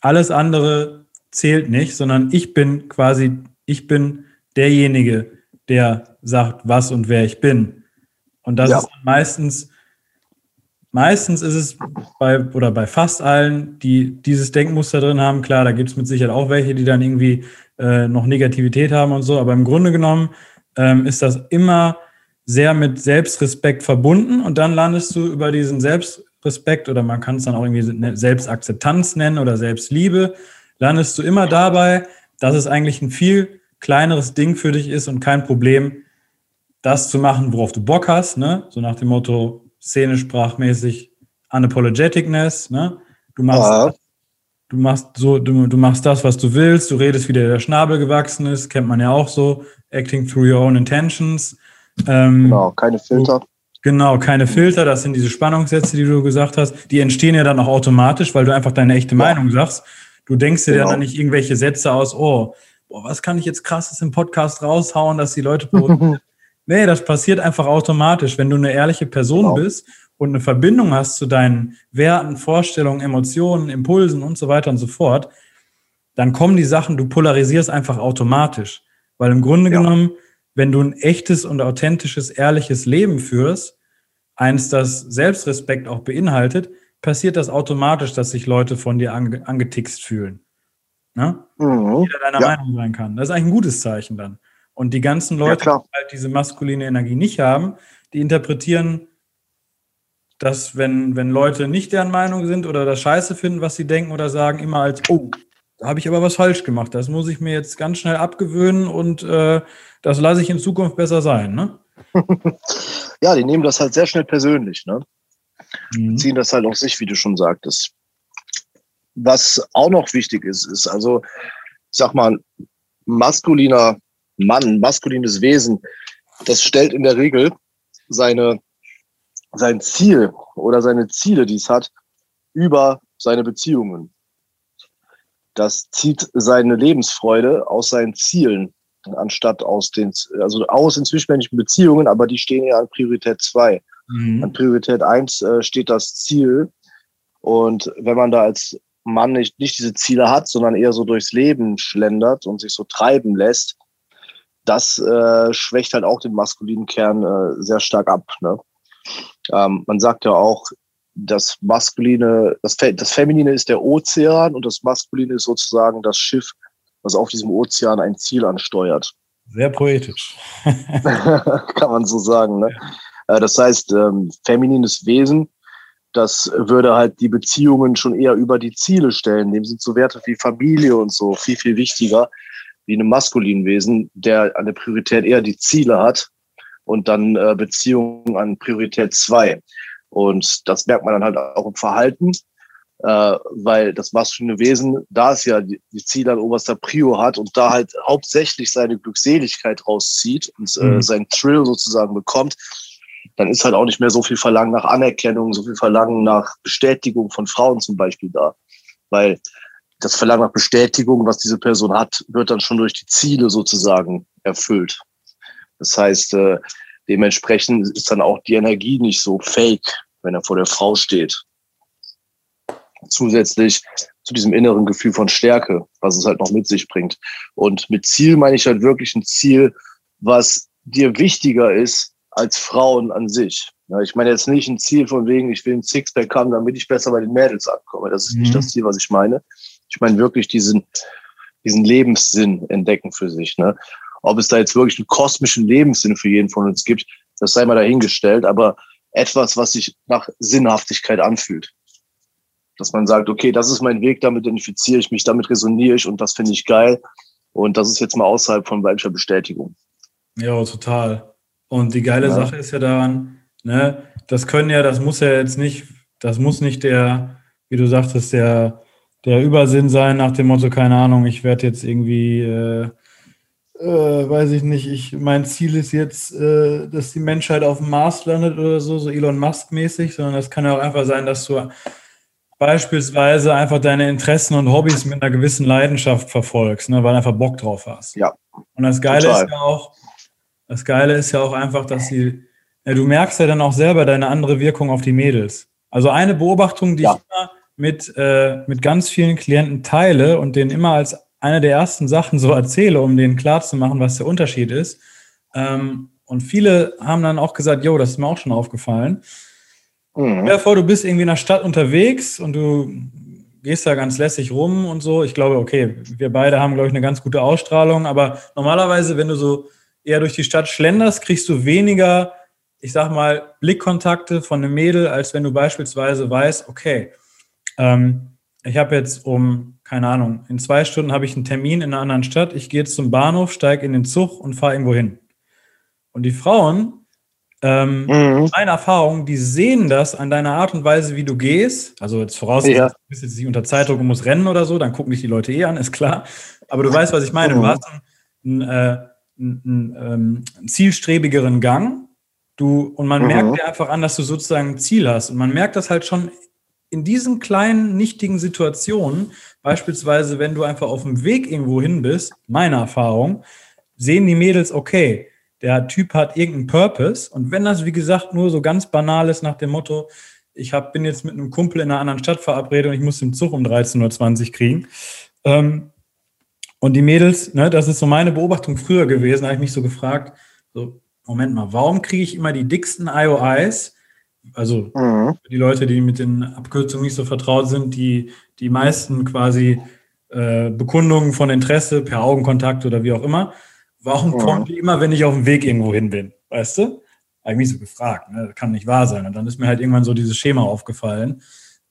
alles andere zählt nicht, sondern ich bin quasi, ich bin derjenige, der sagt, was und wer ich bin. Und das ja. ist meistens, meistens ist es bei, oder bei fast allen, die dieses Denkmuster drin haben, klar, da gibt es mit Sicherheit auch welche, die dann irgendwie äh, noch Negativität haben und so, aber im Grunde genommen ähm, ist das immer sehr mit Selbstrespekt verbunden und dann landest du über diesen Selbstrespekt oder man kann es dann auch irgendwie Selbstakzeptanz nennen oder Selbstliebe, landest du immer dabei, dass es eigentlich ein viel kleineres Ding für dich ist und kein Problem, das zu machen, worauf du Bock hast, ne? So nach dem Motto szenischsprachmäßig Unapologeticness, ne? Du machst, ja. du machst so, du, du machst das, was du willst, du redest, wie dir der Schnabel gewachsen ist, kennt man ja auch so, acting through your own intentions. Ähm, genau, keine Filter. Genau, keine Filter, das sind diese Spannungssätze, die du gesagt hast. Die entstehen ja dann auch automatisch, weil du einfach deine echte ja. Meinung sagst. Du denkst dir genau. dann nicht irgendwelche Sätze aus, oh, boah, was kann ich jetzt krasses im Podcast raushauen, dass die Leute. nee, das passiert einfach automatisch. Wenn du eine ehrliche Person genau. bist und eine Verbindung hast zu deinen Werten, Vorstellungen, Emotionen, Impulsen und so weiter und so fort, dann kommen die Sachen, du polarisierst einfach automatisch. Weil im Grunde ja. genommen, wenn du ein echtes und authentisches, ehrliches Leben führst, eins, das Selbstrespekt auch beinhaltet, passiert das automatisch, dass sich Leute von dir ange angetickst fühlen. Ne? Mhm. Jeder deiner ja. Meinung sein kann. Das ist eigentlich ein gutes Zeichen dann. Und die ganzen Leute, ja, die halt diese maskuline Energie nicht haben, die interpretieren das, wenn, wenn Leute nicht deren Meinung sind oder das Scheiße finden, was sie denken oder sagen, immer als, oh, da habe ich aber was falsch gemacht. Das muss ich mir jetzt ganz schnell abgewöhnen und äh, das lasse ich in Zukunft besser sein. Ne? ja, die nehmen das halt sehr schnell persönlich. Ne? Mhm. Ziehen das halt auf sich, wie du schon sagtest. Was auch noch wichtig ist, ist also, ich sag mal, maskuliner Mann, maskulines Wesen, das stellt in der Regel seine, sein Ziel oder seine Ziele, die es hat, über seine Beziehungen. Das zieht seine Lebensfreude aus seinen Zielen, anstatt aus den, also aus in zwischenmenschlichen Beziehungen, aber die stehen ja an Priorität 2. Mhm. An Priorität 1 äh, steht das Ziel. Und wenn man da als Mann nicht, nicht diese Ziele hat, sondern eher so durchs Leben schlendert und sich so treiben lässt, das äh, schwächt halt auch den maskulinen Kern äh, sehr stark ab. Ne? Ähm, man sagt ja auch, das Maskuline, das, das Feminine ist der Ozean und das Maskuline ist sozusagen das Schiff, was auf diesem Ozean ein Ziel ansteuert. Sehr poetisch. Kann man so sagen. Ne? Äh, das heißt, ähm, feminines Wesen das würde halt die Beziehungen schon eher über die Ziele stellen. Dem sind so Werte wie Familie und so viel, viel wichtiger wie einem maskulinen Wesen, der an der Priorität eher die Ziele hat und dann äh, Beziehungen an Priorität zwei. Und das merkt man dann halt auch im Verhalten, äh, weil das maskuline Wesen, da es ja die, die Ziele an oberster Prio hat und da halt hauptsächlich seine Glückseligkeit rauszieht und äh, mhm. seinen Thrill sozusagen bekommt, dann ist halt auch nicht mehr so viel Verlangen nach Anerkennung, so viel Verlangen nach Bestätigung von Frauen zum Beispiel da. Weil das Verlangen nach Bestätigung, was diese Person hat, wird dann schon durch die Ziele sozusagen erfüllt. Das heißt, äh, dementsprechend ist dann auch die Energie nicht so fake, wenn er vor der Frau steht. Zusätzlich zu diesem inneren Gefühl von Stärke, was es halt noch mit sich bringt. Und mit Ziel meine ich halt wirklich ein Ziel, was dir wichtiger ist als Frauen an sich. Ja, ich meine jetzt nicht ein Ziel von wegen, ich will ein Sixpack haben, damit ich besser bei den Mädels ankomme. Das ist mhm. nicht das Ziel, was ich meine. Ich meine wirklich diesen, diesen Lebenssinn entdecken für sich. Ne? Ob es da jetzt wirklich einen kosmischen Lebenssinn für jeden von uns gibt, das sei mal dahingestellt, aber etwas, was sich nach Sinnhaftigkeit anfühlt. Dass man sagt, okay, das ist mein Weg, damit identifiziere ich mich, damit resoniere ich und das finde ich geil. Und das ist jetzt mal außerhalb von weiblicher Bestätigung. Ja, total. Und die geile ja. Sache ist ja daran, ne, das können ja, das muss ja jetzt nicht, das muss nicht der, wie du sagtest, der der Übersinn sein nach dem Motto, keine Ahnung, ich werde jetzt irgendwie, äh, äh, weiß ich nicht, ich, mein Ziel ist jetzt, äh, dass die Menschheit auf dem Mars landet oder so, so Elon Musk-mäßig, sondern das kann ja auch einfach sein, dass du beispielsweise einfach deine Interessen und Hobbys mit einer gewissen Leidenschaft verfolgst, ne, weil du einfach Bock drauf hast. Ja. Und das Geile total. ist ja auch, das Geile ist ja auch einfach, dass sie, ja, du merkst ja dann auch selber deine andere Wirkung auf die Mädels. Also eine Beobachtung, die ja. ich immer mit, äh, mit ganz vielen Klienten teile und denen immer als eine der ersten Sachen so erzähle, um denen klarzumachen, was der Unterschied ist. Ähm, und viele haben dann auch gesagt, jo, das ist mir auch schon aufgefallen. Mhm. Vor, du bist irgendwie in der Stadt unterwegs und du gehst da ganz lässig rum und so. Ich glaube, okay, wir beide haben, glaube ich, eine ganz gute Ausstrahlung, aber normalerweise, wenn du so eher durch die Stadt schlenderst, kriegst du weniger, ich sag mal, Blickkontakte von einem Mädel, als wenn du beispielsweise weißt, okay, ähm, ich habe jetzt um, keine Ahnung, in zwei Stunden habe ich einen Termin in einer anderen Stadt. Ich gehe jetzt zum Bahnhof, steige in den Zug und fahre irgendwo hin. Und die Frauen, ähm, mhm. meine Erfahrung, die sehen das an deiner Art und Weise, wie du gehst. Also jetzt vorausgesetzt, ja. du bist jetzt nicht unter Zeitdruck und musst rennen oder so, dann gucken dich die Leute eh an, ist klar. Aber du weißt, was ich meine. Mhm. Du hast einen, einen, äh, einen, einen, ähm, einen zielstrebigeren Gang. Du, und man mhm. merkt dir einfach an, dass du sozusagen ein Ziel hast. Und man merkt das halt schon in diesen kleinen, nichtigen Situationen, beispielsweise wenn du einfach auf dem Weg irgendwo hin bist, meine Erfahrung, sehen die Mädels, okay, der Typ hat irgendeinen Purpose. Und wenn das, wie gesagt, nur so ganz banal ist nach dem Motto, ich hab, bin jetzt mit einem Kumpel in einer anderen Stadt verabredet und ich muss den Zug um 13.20 Uhr kriegen. Ähm, und die Mädels, ne, das ist so meine Beobachtung früher gewesen, habe ich mich so gefragt, so, Moment mal, warum kriege ich immer die dicksten IOIs, also mhm. die Leute, die mit den Abkürzungen nicht so vertraut sind, die die meisten quasi äh, Bekundungen von Interesse per Augenkontakt oder wie auch immer. Warum mhm. kommen die immer, wenn ich auf dem Weg irgendwo hin bin? Weißt du? Habe ich mich so gefragt. Ne? Das kann nicht wahr sein. Und dann ist mir halt irgendwann so dieses Schema aufgefallen,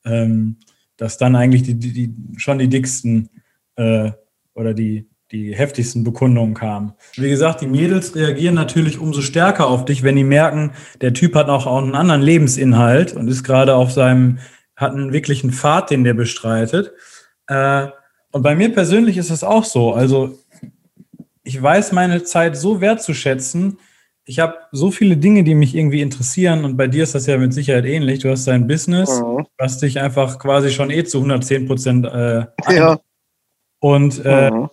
ähm, dass dann eigentlich die, die, die schon die dicksten äh, oder die die heftigsten Bekundungen kamen. Wie gesagt, die Mädels reagieren natürlich umso stärker auf dich, wenn die merken, der Typ hat auch, einen anderen Lebensinhalt und ist gerade auf seinem, hat einen wirklichen Pfad, den der bestreitet. Äh, und bei mir persönlich ist es auch so. Also ich weiß meine Zeit so wertzuschätzen. Ich habe so viele Dinge, die mich irgendwie interessieren und bei dir ist das ja mit Sicherheit ähnlich. Du hast dein Business, mhm. was dich einfach quasi schon eh zu 110 Prozent äh, ja. Und äh, mhm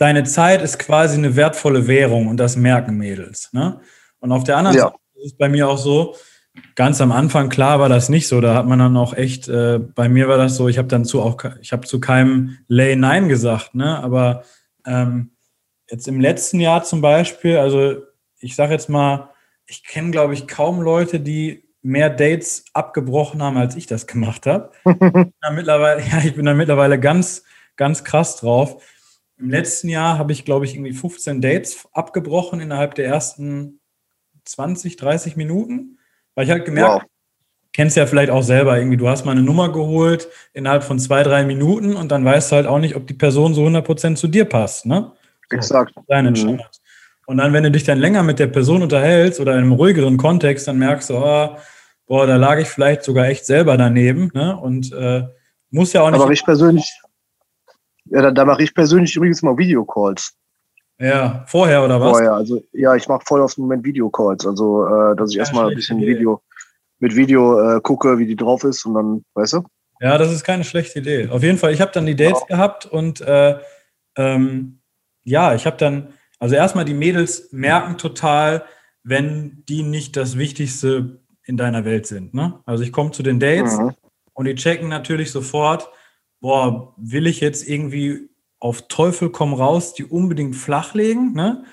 deine Zeit ist quasi eine wertvolle Währung und das merken Mädels. Ne? Und auf der anderen ja. Seite ist es bei mir auch so, ganz am Anfang, klar war das nicht so. Da hat man dann auch echt, äh, bei mir war das so, ich habe dann zu auch, ich habe zu keinem Lay Nein gesagt, ne? Aber ähm, jetzt im letzten Jahr zum Beispiel, also ich sage jetzt mal, ich kenne, glaube ich, kaum Leute, die mehr Dates abgebrochen haben, als ich das gemacht habe. mittlerweile, ja, ich bin da mittlerweile ganz, ganz krass drauf. Im letzten Jahr habe ich, glaube ich, irgendwie 15 Dates abgebrochen innerhalb der ersten 20, 30 Minuten, weil ich halt gemerkt, wow. kennst ja vielleicht auch selber irgendwie, du hast mal eine Nummer geholt innerhalb von zwei, drei Minuten und dann weißt du halt auch nicht, ob die Person so 100% zu dir passt, ne? Exakt. Deinen mhm. Und dann, wenn du dich dann länger mit der Person unterhältst oder in einem ruhigeren Kontext, dann merkst du, oh, boah, da lag ich vielleicht sogar echt selber daneben, ne? Und äh, muss ja auch nicht. Aber ich persönlich, ja, da, da mache ich persönlich übrigens mal Videocalls. Ja, vorher oder was? Vorher, also ja, ich mache voll auf den Moment Videocalls. Also, äh, dass ich ja, erstmal ein bisschen Video mit Video äh, gucke, wie die drauf ist und dann, weißt du? Ja, das ist keine schlechte Idee. Auf jeden Fall, ich habe dann die Dates ja. gehabt und äh, ähm, ja, ich habe dann, also erstmal die Mädels merken total, wenn die nicht das Wichtigste in deiner Welt sind. Ne? Also ich komme zu den Dates mhm. und die checken natürlich sofort, boah, will ich jetzt irgendwie auf Teufel komm raus, die unbedingt flach legen, ne?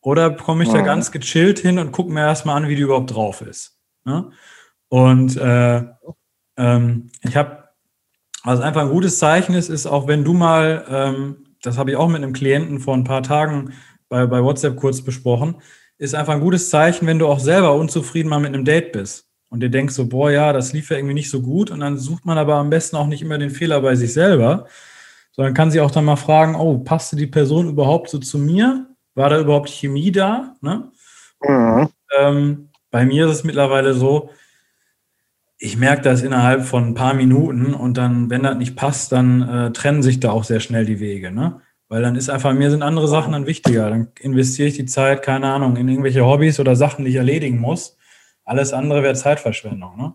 Oder komme ich mhm. da ganz gechillt hin und gucke mir erstmal an, wie die überhaupt drauf ist. Ne? Und äh, ähm, ich habe, was einfach ein gutes Zeichen ist, ist auch wenn du mal, ähm, das habe ich auch mit einem Klienten vor ein paar Tagen bei, bei WhatsApp kurz besprochen, ist einfach ein gutes Zeichen, wenn du auch selber unzufrieden mal mit einem Date bist und dir denkst so, boah, ja, das lief ja irgendwie nicht so gut und dann sucht man aber am besten auch nicht immer den Fehler bei sich selber, sondern kann sich auch dann mal fragen, oh, passte die Person überhaupt so zu mir? War da überhaupt Chemie da? Ne? Mhm. Ähm, bei mir ist es mittlerweile so, ich merke das innerhalb von ein paar Minuten und dann, wenn das nicht passt, dann äh, trennen sich da auch sehr schnell die Wege. Ne? Weil dann ist einfach, mir sind andere Sachen dann wichtiger. Dann investiere ich die Zeit, keine Ahnung, in irgendwelche Hobbys oder Sachen, die ich erledigen muss. Alles andere wäre Zeitverschwendung, ne?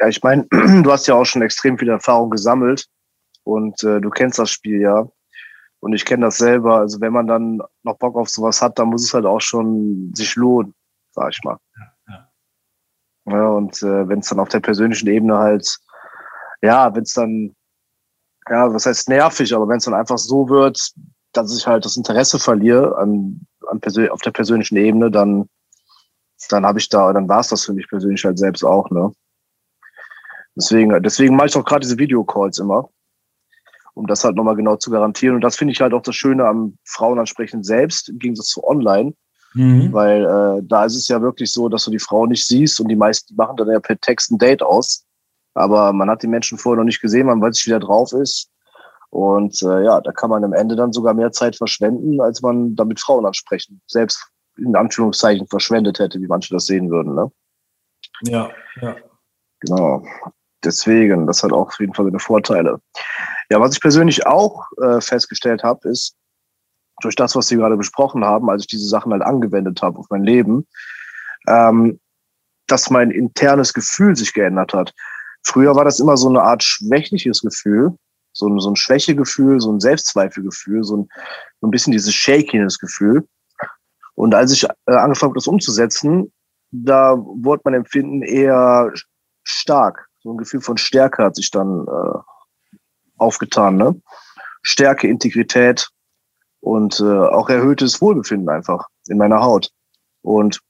Ja, ich meine, du hast ja auch schon extrem viel Erfahrung gesammelt und äh, du kennst das Spiel ja. Und ich kenne das selber. Also wenn man dann noch Bock auf sowas hat, dann muss es halt auch schon sich lohnen, sag ich mal. Ja, ja. ja und äh, wenn es dann auf der persönlichen Ebene halt, ja, wenn es dann ja, was heißt nervig, aber wenn es dann einfach so wird, dass ich halt das Interesse verliere an, an auf der persönlichen Ebene, dann, dann habe ich da, dann war es das für mich persönlich halt selbst auch, ne? Deswegen, deswegen mache ich auch gerade diese Videocalls immer, um das halt nochmal genau zu garantieren. Und das finde ich halt auch das Schöne am Frauenansprechen selbst, im Gegensatz zu online. Mhm. Weil äh, da ist es ja wirklich so, dass du die Frau nicht siehst und die meisten machen dann ja per Text ein Date aus. Aber man hat die Menschen vorher noch nicht gesehen, man weiß nicht, wie der drauf ist. Und äh, ja, da kann man am Ende dann sogar mehr Zeit verschwenden, als man damit Frauen ansprechen, selbst in Anführungszeichen verschwendet hätte, wie manche das sehen würden. Ne? Ja, ja. Genau. Deswegen, das hat auch auf jeden Fall seine Vorteile. Ja, was ich persönlich auch äh, festgestellt habe, ist, durch das, was Sie gerade besprochen haben, als ich diese Sachen halt angewendet habe auf mein Leben, ähm, dass mein internes Gefühl sich geändert hat. Früher war das immer so eine Art schwächliches Gefühl, so ein, so ein Schwächegefühl, so ein Selbstzweifelgefühl, so ein, so ein bisschen dieses Shakiness-Gefühl. Und als ich äh, angefangen habe, das umzusetzen, da wurde mein Empfinden eher stark. So ein Gefühl von Stärke hat sich dann äh, aufgetan. Ne? Stärke, Integrität und äh, auch erhöhtes Wohlbefinden einfach in meiner Haut. Und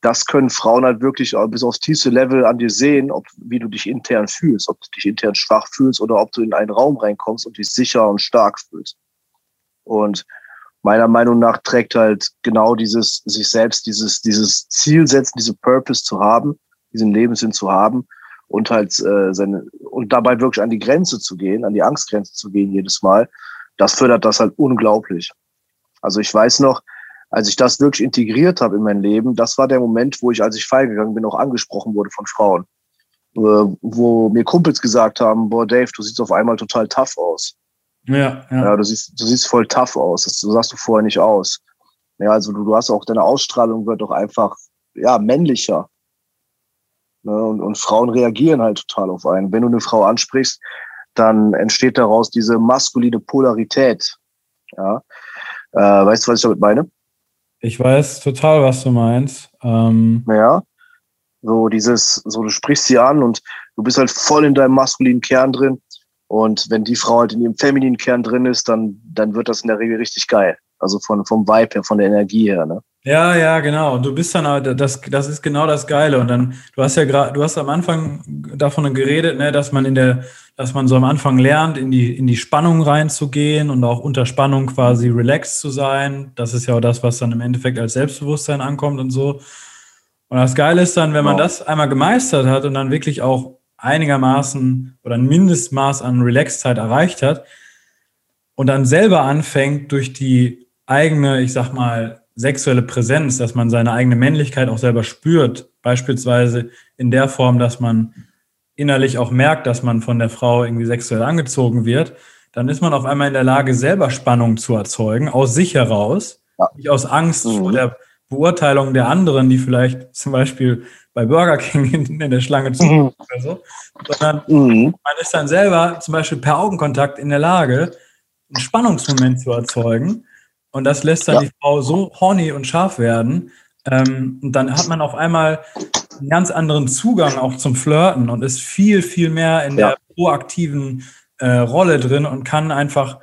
das können Frauen halt wirklich bis aufs tiefste Level an dir sehen, ob, wie du dich intern fühlst, ob du dich intern schwach fühlst oder ob du in einen Raum reinkommst und dich sicher und stark fühlst. Und meiner Meinung nach trägt halt genau dieses, sich selbst dieses, dieses Ziel setzen, diese Purpose zu haben, diesen Lebenssinn zu haben und halt äh, seine, und dabei wirklich an die Grenze zu gehen, an die Angstgrenze zu gehen jedes Mal, das fördert das halt unglaublich. Also ich weiß noch, als ich das wirklich integriert habe in mein Leben, das war der Moment, wo ich, als ich feiern gegangen bin, auch angesprochen wurde von Frauen. Äh, wo mir Kumpels gesagt haben, boah, Dave, du siehst auf einmal total tough aus. Ja, ja. ja du, siehst, du siehst voll tough aus. Das, so sahst du vorher nicht aus. Ja, also du, du hast auch, deine Ausstrahlung wird doch einfach, ja, männlicher. Ne? Und, und Frauen reagieren halt total auf einen. Wenn du eine Frau ansprichst, dann entsteht daraus diese maskuline Polarität. Ja. Äh, weißt du, was ich damit meine? Ich weiß total, was du meinst. Ähm ja. So dieses, so du sprichst sie an und du bist halt voll in deinem maskulinen Kern drin. Und wenn die Frau halt in ihrem femininen Kern drin ist, dann, dann wird das in der Regel richtig geil. Also von, vom Vibe her, von der Energie her, ne? Ja, ja, genau. Und du bist dann, das, das ist genau das Geile. Und dann, du hast ja gerade, du hast am Anfang davon geredet, ne, dass man in der, dass man so am Anfang lernt, in die, in die Spannung reinzugehen und auch unter Spannung quasi relaxed zu sein. Das ist ja auch das, was dann im Endeffekt als Selbstbewusstsein ankommt und so. Und das Geile ist dann, wenn man das einmal gemeistert hat und dann wirklich auch einigermaßen oder ein Mindestmaß an Relaxedheit erreicht hat und dann selber anfängt, durch die eigene, ich sag mal, sexuelle Präsenz, dass man seine eigene Männlichkeit auch selber spürt, beispielsweise in der Form, dass man innerlich auch merkt, dass man von der Frau irgendwie sexuell angezogen wird, dann ist man auf einmal in der Lage, selber Spannung zu erzeugen, aus sich heraus, ja. nicht aus Angst mhm. vor der Beurteilung der anderen, die vielleicht zum Beispiel bei Burger King in, in der Schlange zu mhm. oder so, sondern mhm. man ist dann selber zum Beispiel per Augenkontakt in der Lage, einen Spannungsmoment zu erzeugen. Und das lässt dann ja. die Frau so horny und scharf werden. Ähm, und dann hat man auf einmal einen ganz anderen Zugang auch zum Flirten und ist viel, viel mehr in ja. der proaktiven äh, Rolle drin und kann einfach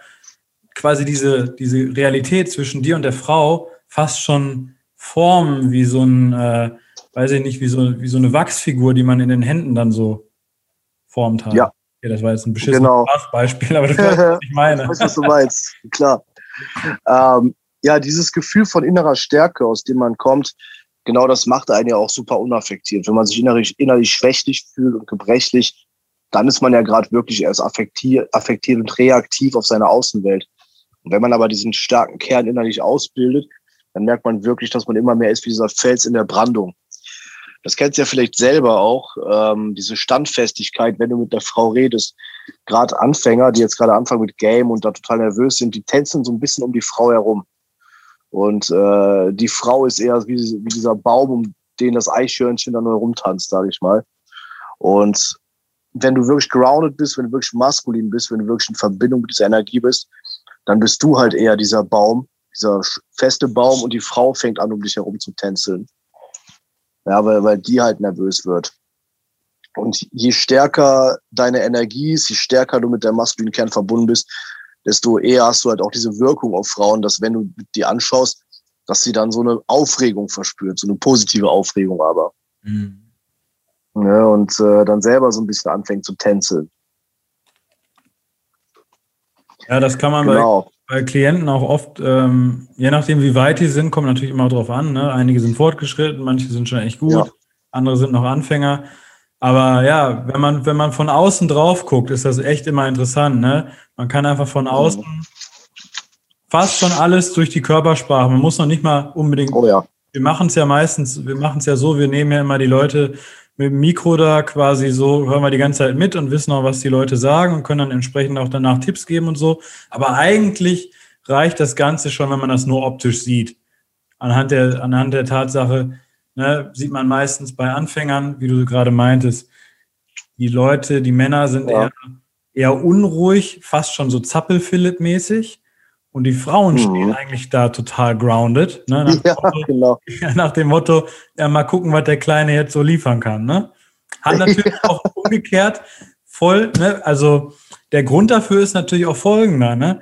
quasi diese, diese Realität zwischen dir und der Frau fast schon formen wie so ein, äh, weiß ich nicht, wie so, wie so eine Wachsfigur, die man in den Händen dann so formt hat. Ja. Okay, das war jetzt ein beschissenes genau. Beispiel, aber du weißt, was ich meine. ich weiß, was du meinst, klar. Ähm, ja, dieses Gefühl von innerer Stärke, aus dem man kommt, genau das macht einen ja auch super unaffektiert. Wenn man sich innerlich, innerlich schwächlich fühlt und gebrechlich, dann ist man ja gerade wirklich erst affektiert, affektiert und reaktiv auf seine Außenwelt. Und wenn man aber diesen starken Kern innerlich ausbildet, dann merkt man wirklich, dass man immer mehr ist wie dieser Fels in der Brandung. Das kennst du ja vielleicht selber auch, ähm, diese Standfestigkeit, wenn du mit der Frau redest. Gerade Anfänger, die jetzt gerade anfangen mit Game und da total nervös sind, die tänzeln so ein bisschen um die Frau herum. Und äh, die Frau ist eher wie, wie dieser Baum, um den das Eichhörnchen dann nur rumtanzt, sage ich mal. Und wenn du wirklich grounded bist, wenn du wirklich maskulin bist, wenn du wirklich in Verbindung mit dieser Energie bist, dann bist du halt eher dieser Baum, dieser feste Baum und die Frau fängt an, um dich herum zu tänzeln. Ja, weil, weil die halt nervös wird. Und je stärker deine Energie ist, je stärker du mit der maskulinen Kern verbunden bist, desto eher hast du halt auch diese Wirkung auf Frauen, dass wenn du die anschaust, dass sie dann so eine Aufregung verspürt, so eine positive Aufregung aber. Mhm. Ja, und äh, dann selber so ein bisschen anfängt zu tänzeln. Ja, das kann man genau. bei, bei, Klienten auch oft, ähm, je nachdem wie weit die sind, kommt natürlich immer drauf an. Ne? Einige sind fortgeschritten, manche sind schon echt gut, ja. andere sind noch Anfänger. Aber ja, wenn man, wenn man von außen drauf guckt, ist das echt immer interessant. Ne? Man kann einfach von mhm. außen fast schon alles durch die Körpersprache. Man muss noch nicht mal unbedingt. Oh ja. Wir machen es ja meistens, wir machen es ja so, wir nehmen ja immer die Leute mit dem Mikro da quasi so, hören wir die ganze Zeit mit und wissen auch, was die Leute sagen und können dann entsprechend auch danach Tipps geben und so. Aber eigentlich reicht das Ganze schon, wenn man das nur optisch sieht. Anhand der, anhand der Tatsache ne, sieht man meistens bei Anfängern, wie du gerade meintest, die Leute, die Männer sind ja. eher, eher unruhig, fast schon so Zappelfillet-mäßig. Und die Frauen mhm. stehen eigentlich da total grounded. Ne? Nach, ja, Motto, genau. nach dem Motto, ja, mal gucken, was der Kleine jetzt so liefern kann. Ne? Hat natürlich ja. auch umgekehrt voll, ne? also der Grund dafür ist natürlich auch folgender. Ne?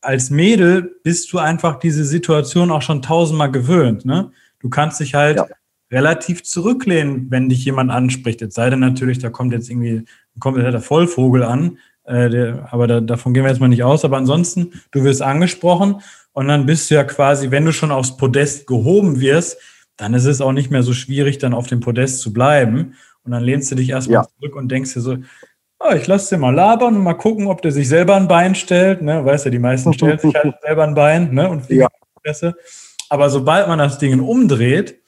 Als Mädel bist du einfach diese Situation auch schon tausendmal gewöhnt. Ne? Du kannst dich halt ja. relativ zurücklehnen, wenn dich jemand anspricht. Jetzt sei denn natürlich, da kommt jetzt irgendwie kommt der Vollvogel an, äh, der, aber da, davon gehen wir jetzt mal nicht aus. Aber ansonsten, du wirst angesprochen und dann bist du ja quasi, wenn du schon aufs Podest gehoben wirst, dann ist es auch nicht mehr so schwierig, dann auf dem Podest zu bleiben. Und dann lehnst du dich erstmal ja. zurück und denkst dir so, oh, ich lasse den mal labern und mal gucken, ob der sich selber ein Bein stellt. Ne? Weißt du, die meisten stellen sich halt selber ein Bein ne? und fliegen ja. Aber sobald man das Ding umdreht,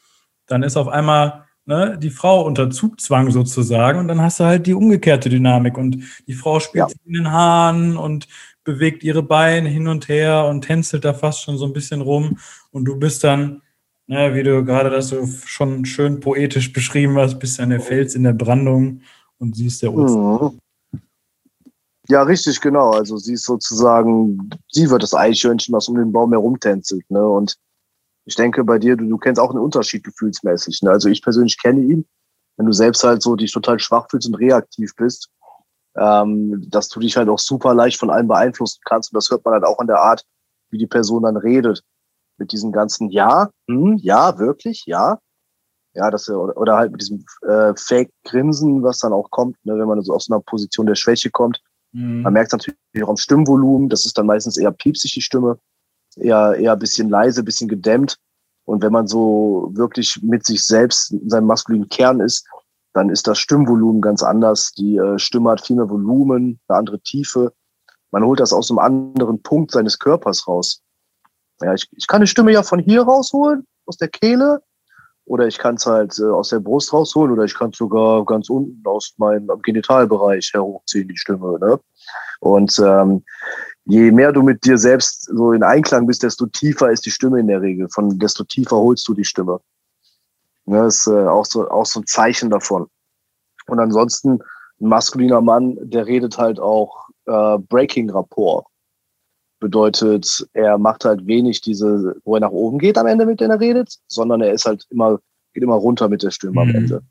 dann ist auf einmal ne, die Frau unter Zugzwang sozusagen und dann hast du halt die umgekehrte Dynamik und die Frau spielt ja. in den Haaren und bewegt ihre Beine hin und her und tänzelt da fast schon so ein bisschen rum und du bist dann, ne, wie du gerade das so schon schön poetisch beschrieben hast, bist dann der Fels in der Brandung und siehst der Ozean. Mhm. Ja, richtig, genau. Also sie ist sozusagen, sie wird das Eichhörnchen, was um den Baum herumtänzelt. Ne? Und ich denke bei dir, du, du kennst auch einen Unterschied gefühlsmäßig. Ne? Also ich persönlich kenne ihn. Wenn du selbst halt so dich total schwach fühlst und reaktiv bist, ähm, dass du dich halt auch super leicht von allem beeinflussen kannst. Und das hört man halt auch an der Art, wie die Person dann redet. Mit diesem ganzen Ja, hm, ja, wirklich, ja. Ja, das, oder halt mit diesem äh, Fake-Grinsen, was dann auch kommt, ne, wenn man so aus einer Position der Schwäche kommt. Mhm. Man merkt natürlich auch am Stimmvolumen, das ist dann meistens eher piepsig, die Stimme eher, eher ein bisschen leise, ein bisschen gedämmt. Und wenn man so wirklich mit sich selbst in seinem maskulinen Kern ist, dann ist das Stimmvolumen ganz anders. Die äh, Stimme hat viel mehr Volumen, eine andere Tiefe. Man holt das aus einem anderen Punkt seines Körpers raus. Ja, ich, ich kann die Stimme ja von hier rausholen, aus der Kehle, oder ich kann es halt äh, aus der Brust rausholen, oder ich kann es sogar ganz unten aus meinem Genitalbereich herhochziehen, die Stimme. Ne? Und ähm, je mehr du mit dir selbst so in Einklang bist, desto tiefer ist die Stimme in der Regel. Von desto tiefer holst du die Stimme. Ne, ist äh, auch, so, auch so ein Zeichen davon. Und ansonsten, ein maskuliner Mann, der redet halt auch äh, Breaking-Rapport. Bedeutet, er macht halt wenig diese, wo er nach oben geht am Ende, mit denen er redet, sondern er ist halt immer, geht immer runter mit der Stimme mhm. am Ende.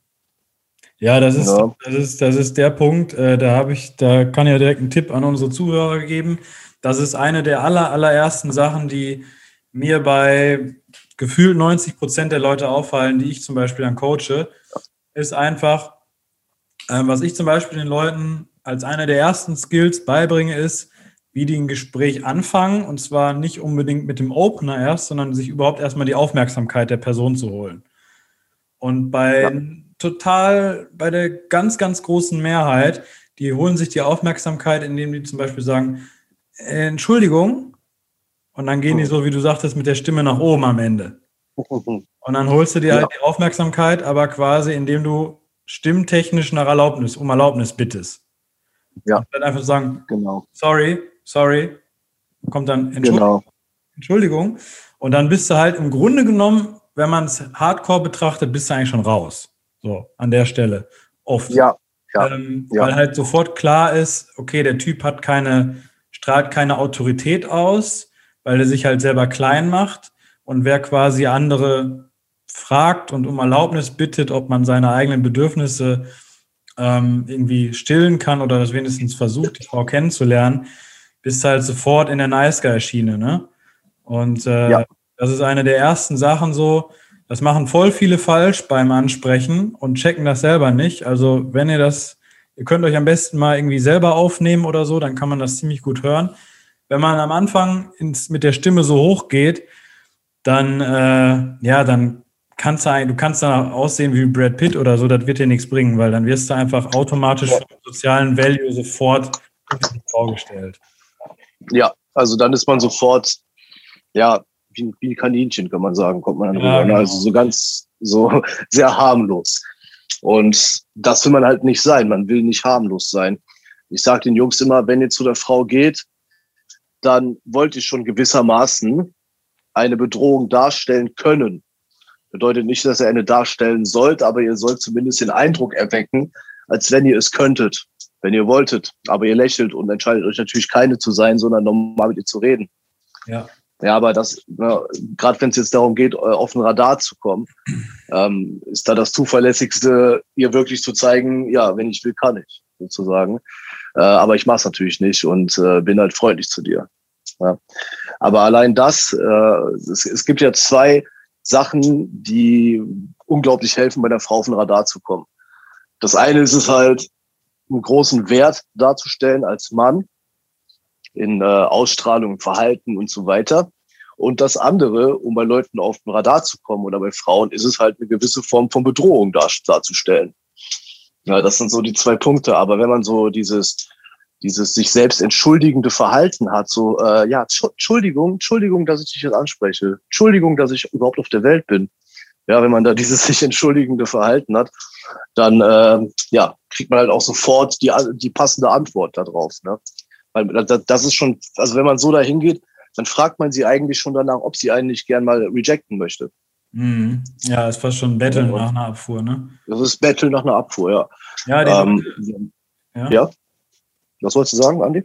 Ja, das ist, ja. das ist, das ist der Punkt. Äh, da habe ich, da kann ich ja direkt einen Tipp an unsere Zuhörer geben. Das ist eine der aller, allerersten Sachen, die mir bei gefühlt 90 Prozent der Leute auffallen, die ich zum Beispiel dann coache, ist einfach, äh, was ich zum Beispiel den Leuten als einer der ersten Skills beibringe, ist, wie die ein Gespräch anfangen. Und zwar nicht unbedingt mit dem Opener erst, sondern sich überhaupt erstmal die Aufmerksamkeit der Person zu holen. Und bei ja. Total, bei der ganz, ganz großen Mehrheit, die holen sich die Aufmerksamkeit, indem die zum Beispiel sagen, äh, Entschuldigung, und dann gehen die so, wie du sagtest, mit der Stimme nach oben am Ende. Und dann holst du dir halt ja. halt die Aufmerksamkeit, aber quasi indem du stimmtechnisch nach Erlaubnis, um Erlaubnis bittest. Ja. Und dann einfach sagen, genau. sorry, sorry, kommt dann Entschuldigung. Genau. Entschuldigung. Und dann bist du halt im Grunde genommen, wenn man es hardcore betrachtet, bist du eigentlich schon raus. So, an der Stelle. Oft. Ja. ja. Ähm, ja. Weil halt sofort klar ist, okay, der Typ hat keine, strahlt keine Autorität aus, weil er sich halt selber klein macht. Und wer quasi andere fragt und um Erlaubnis bittet, ob man seine eigenen Bedürfnisse ähm, irgendwie stillen kann oder das wenigstens versucht, die Frau kennenzulernen, bist halt sofort in der Nice Guy-Schiene. Ne? Und äh, ja. das ist eine der ersten Sachen so, das machen voll viele falsch beim Ansprechen und checken das selber nicht. Also wenn ihr das, ihr könnt euch am besten mal irgendwie selber aufnehmen oder so, dann kann man das ziemlich gut hören wenn man am Anfang ins, mit der Stimme so hoch geht, dann, äh, ja, dann kannst du, du kannst dann aussehen wie Brad Pitt oder so, das wird dir nichts bringen, weil dann wirst du einfach automatisch vom sozialen Value sofort vorgestellt. Ja, also dann ist man sofort, ja, wie, wie ein Kaninchen, kann man sagen, kommt man dann ja, rüber. Ne? Genau. Also so ganz, so sehr harmlos. Und das will man halt nicht sein. Man will nicht harmlos sein. Ich sage den Jungs immer, wenn ihr zu der Frau geht, dann wollte ich schon gewissermaßen eine Bedrohung darstellen können. Bedeutet nicht, dass ihr eine darstellen sollt, aber ihr sollt zumindest den Eindruck erwecken, als wenn ihr es könntet, wenn ihr wolltet. Aber ihr lächelt und entscheidet euch natürlich keine zu sein, sondern normal mit ihr zu reden. Ja. Ja, aber das, gerade wenn es jetzt darum geht, äh, auf den Radar zu kommen, ähm, ist da das Zuverlässigste, ihr wirklich zu zeigen, ja, wenn ich will, kann ich, sozusagen. Äh, aber ich mache es natürlich nicht und äh, bin halt freundlich zu dir. Ja. Aber allein das, äh, es, es gibt ja zwei Sachen, die unglaublich helfen, bei der Frau auf den Radar zu kommen. Das eine ist es halt, einen großen Wert darzustellen als Mann in äh, Ausstrahlung, Verhalten und so weiter. Und das andere, um bei Leuten auf den Radar zu kommen oder bei Frauen, ist es halt eine gewisse Form von Bedrohung dar darzustellen. Ja, das sind so die zwei Punkte. Aber wenn man so dieses dieses sich selbst entschuldigende Verhalten hat, so, äh, ja, Entschuldigung, Entschuldigung, dass ich dich jetzt anspreche, Entschuldigung, dass ich überhaupt auf der Welt bin. Ja, wenn man da dieses sich entschuldigende Verhalten hat, dann äh, ja, kriegt man halt auch sofort die, die passende Antwort darauf. Ne? Weil das ist schon, also wenn man so dahin geht, dann fragt man sie eigentlich schon danach, ob sie einen nicht gern mal rejecten möchte. Mhm. Ja, ist fast schon ein Battle ja, nach einer Abfuhr, ne? Das ist Battle nach einer Abfuhr, ja. Ja, die ähm, ja. ja. Was wolltest du sagen, Andi?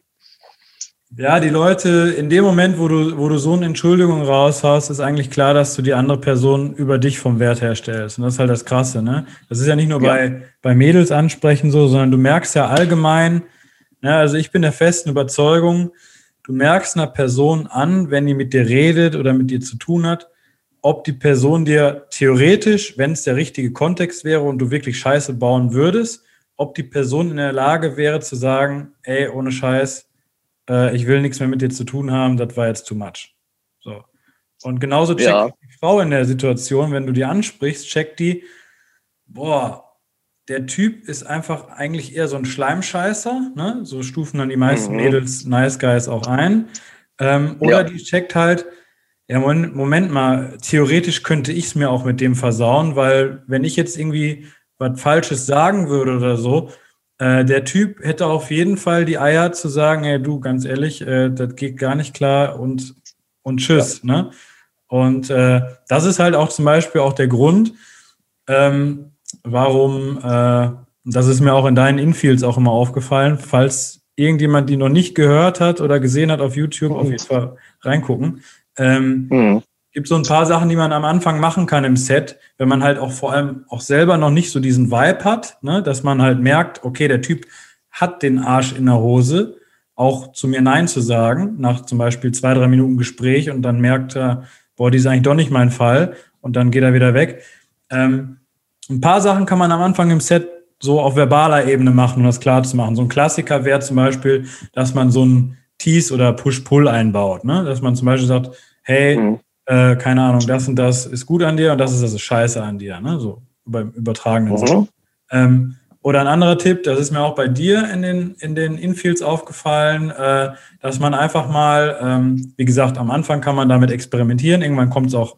Ja, die Leute, in dem Moment, wo du, wo du so eine Entschuldigung raushaust, ist eigentlich klar, dass du die andere Person über dich vom Wert herstellst. Und das ist halt das Krasse, ne? Das ist ja nicht nur ja. bei, bei Mädels ansprechen so, sondern du merkst ja allgemein, ne, also ich bin der festen Überzeugung, du merkst einer Person an, wenn die mit dir redet oder mit dir zu tun hat, ob die Person dir theoretisch, wenn es der richtige Kontext wäre und du wirklich Scheiße bauen würdest, ob die Person in der Lage wäre zu sagen, ey, ohne Scheiß, äh, ich will nichts mehr mit dir zu tun haben, das war jetzt too much. So. Und genauso checkt ja. die Frau in der Situation, wenn du die ansprichst, checkt die, boah, der Typ ist einfach eigentlich eher so ein Schleimscheißer, ne? So stufen dann die meisten mhm. Mädels Nice Guys auch ein. Ähm, oder ja. die checkt halt, ja, Moment mal, theoretisch könnte ich es mir auch mit dem versauen, weil wenn ich jetzt irgendwie was Falsches sagen würde oder so, äh, der Typ hätte auf jeden Fall die Eier zu sagen, hey du, ganz ehrlich, äh, das geht gar nicht klar und, und tschüss. Ja. Ne? Und äh, das ist halt auch zum Beispiel auch der Grund, ähm, warum, äh, das ist mir auch in deinen Infields auch immer aufgefallen, falls irgendjemand die noch nicht gehört hat oder gesehen hat auf YouTube, auf jeden Fall reingucken. Ähm, mhm. Gibt so ein paar Sachen, die man am Anfang machen kann im Set, wenn man halt auch vor allem auch selber noch nicht so diesen Vibe hat, ne, dass man halt merkt, okay, der Typ hat den Arsch in der Hose, auch zu mir Nein zu sagen, nach zum Beispiel zwei, drei Minuten Gespräch und dann merkt er, boah, die ist eigentlich doch nicht mein Fall und dann geht er wieder weg. Ähm, ein paar Sachen kann man am Anfang im Set so auf verbaler Ebene machen, um das klar zu machen. So ein Klassiker wäre zum Beispiel, dass man so ein Tease oder Push-Pull einbaut. Ne? Dass man zum Beispiel sagt, hey, mhm. äh, keine Ahnung, das und das ist gut an dir und das ist ist scheiße an dir. Ne? So beim übertragenen mhm. Sinn. Ähm, oder ein anderer Tipp, das ist mir auch bei dir in den, in den Infields aufgefallen, äh, dass man einfach mal, ähm, wie gesagt, am Anfang kann man damit experimentieren, irgendwann kommt es auch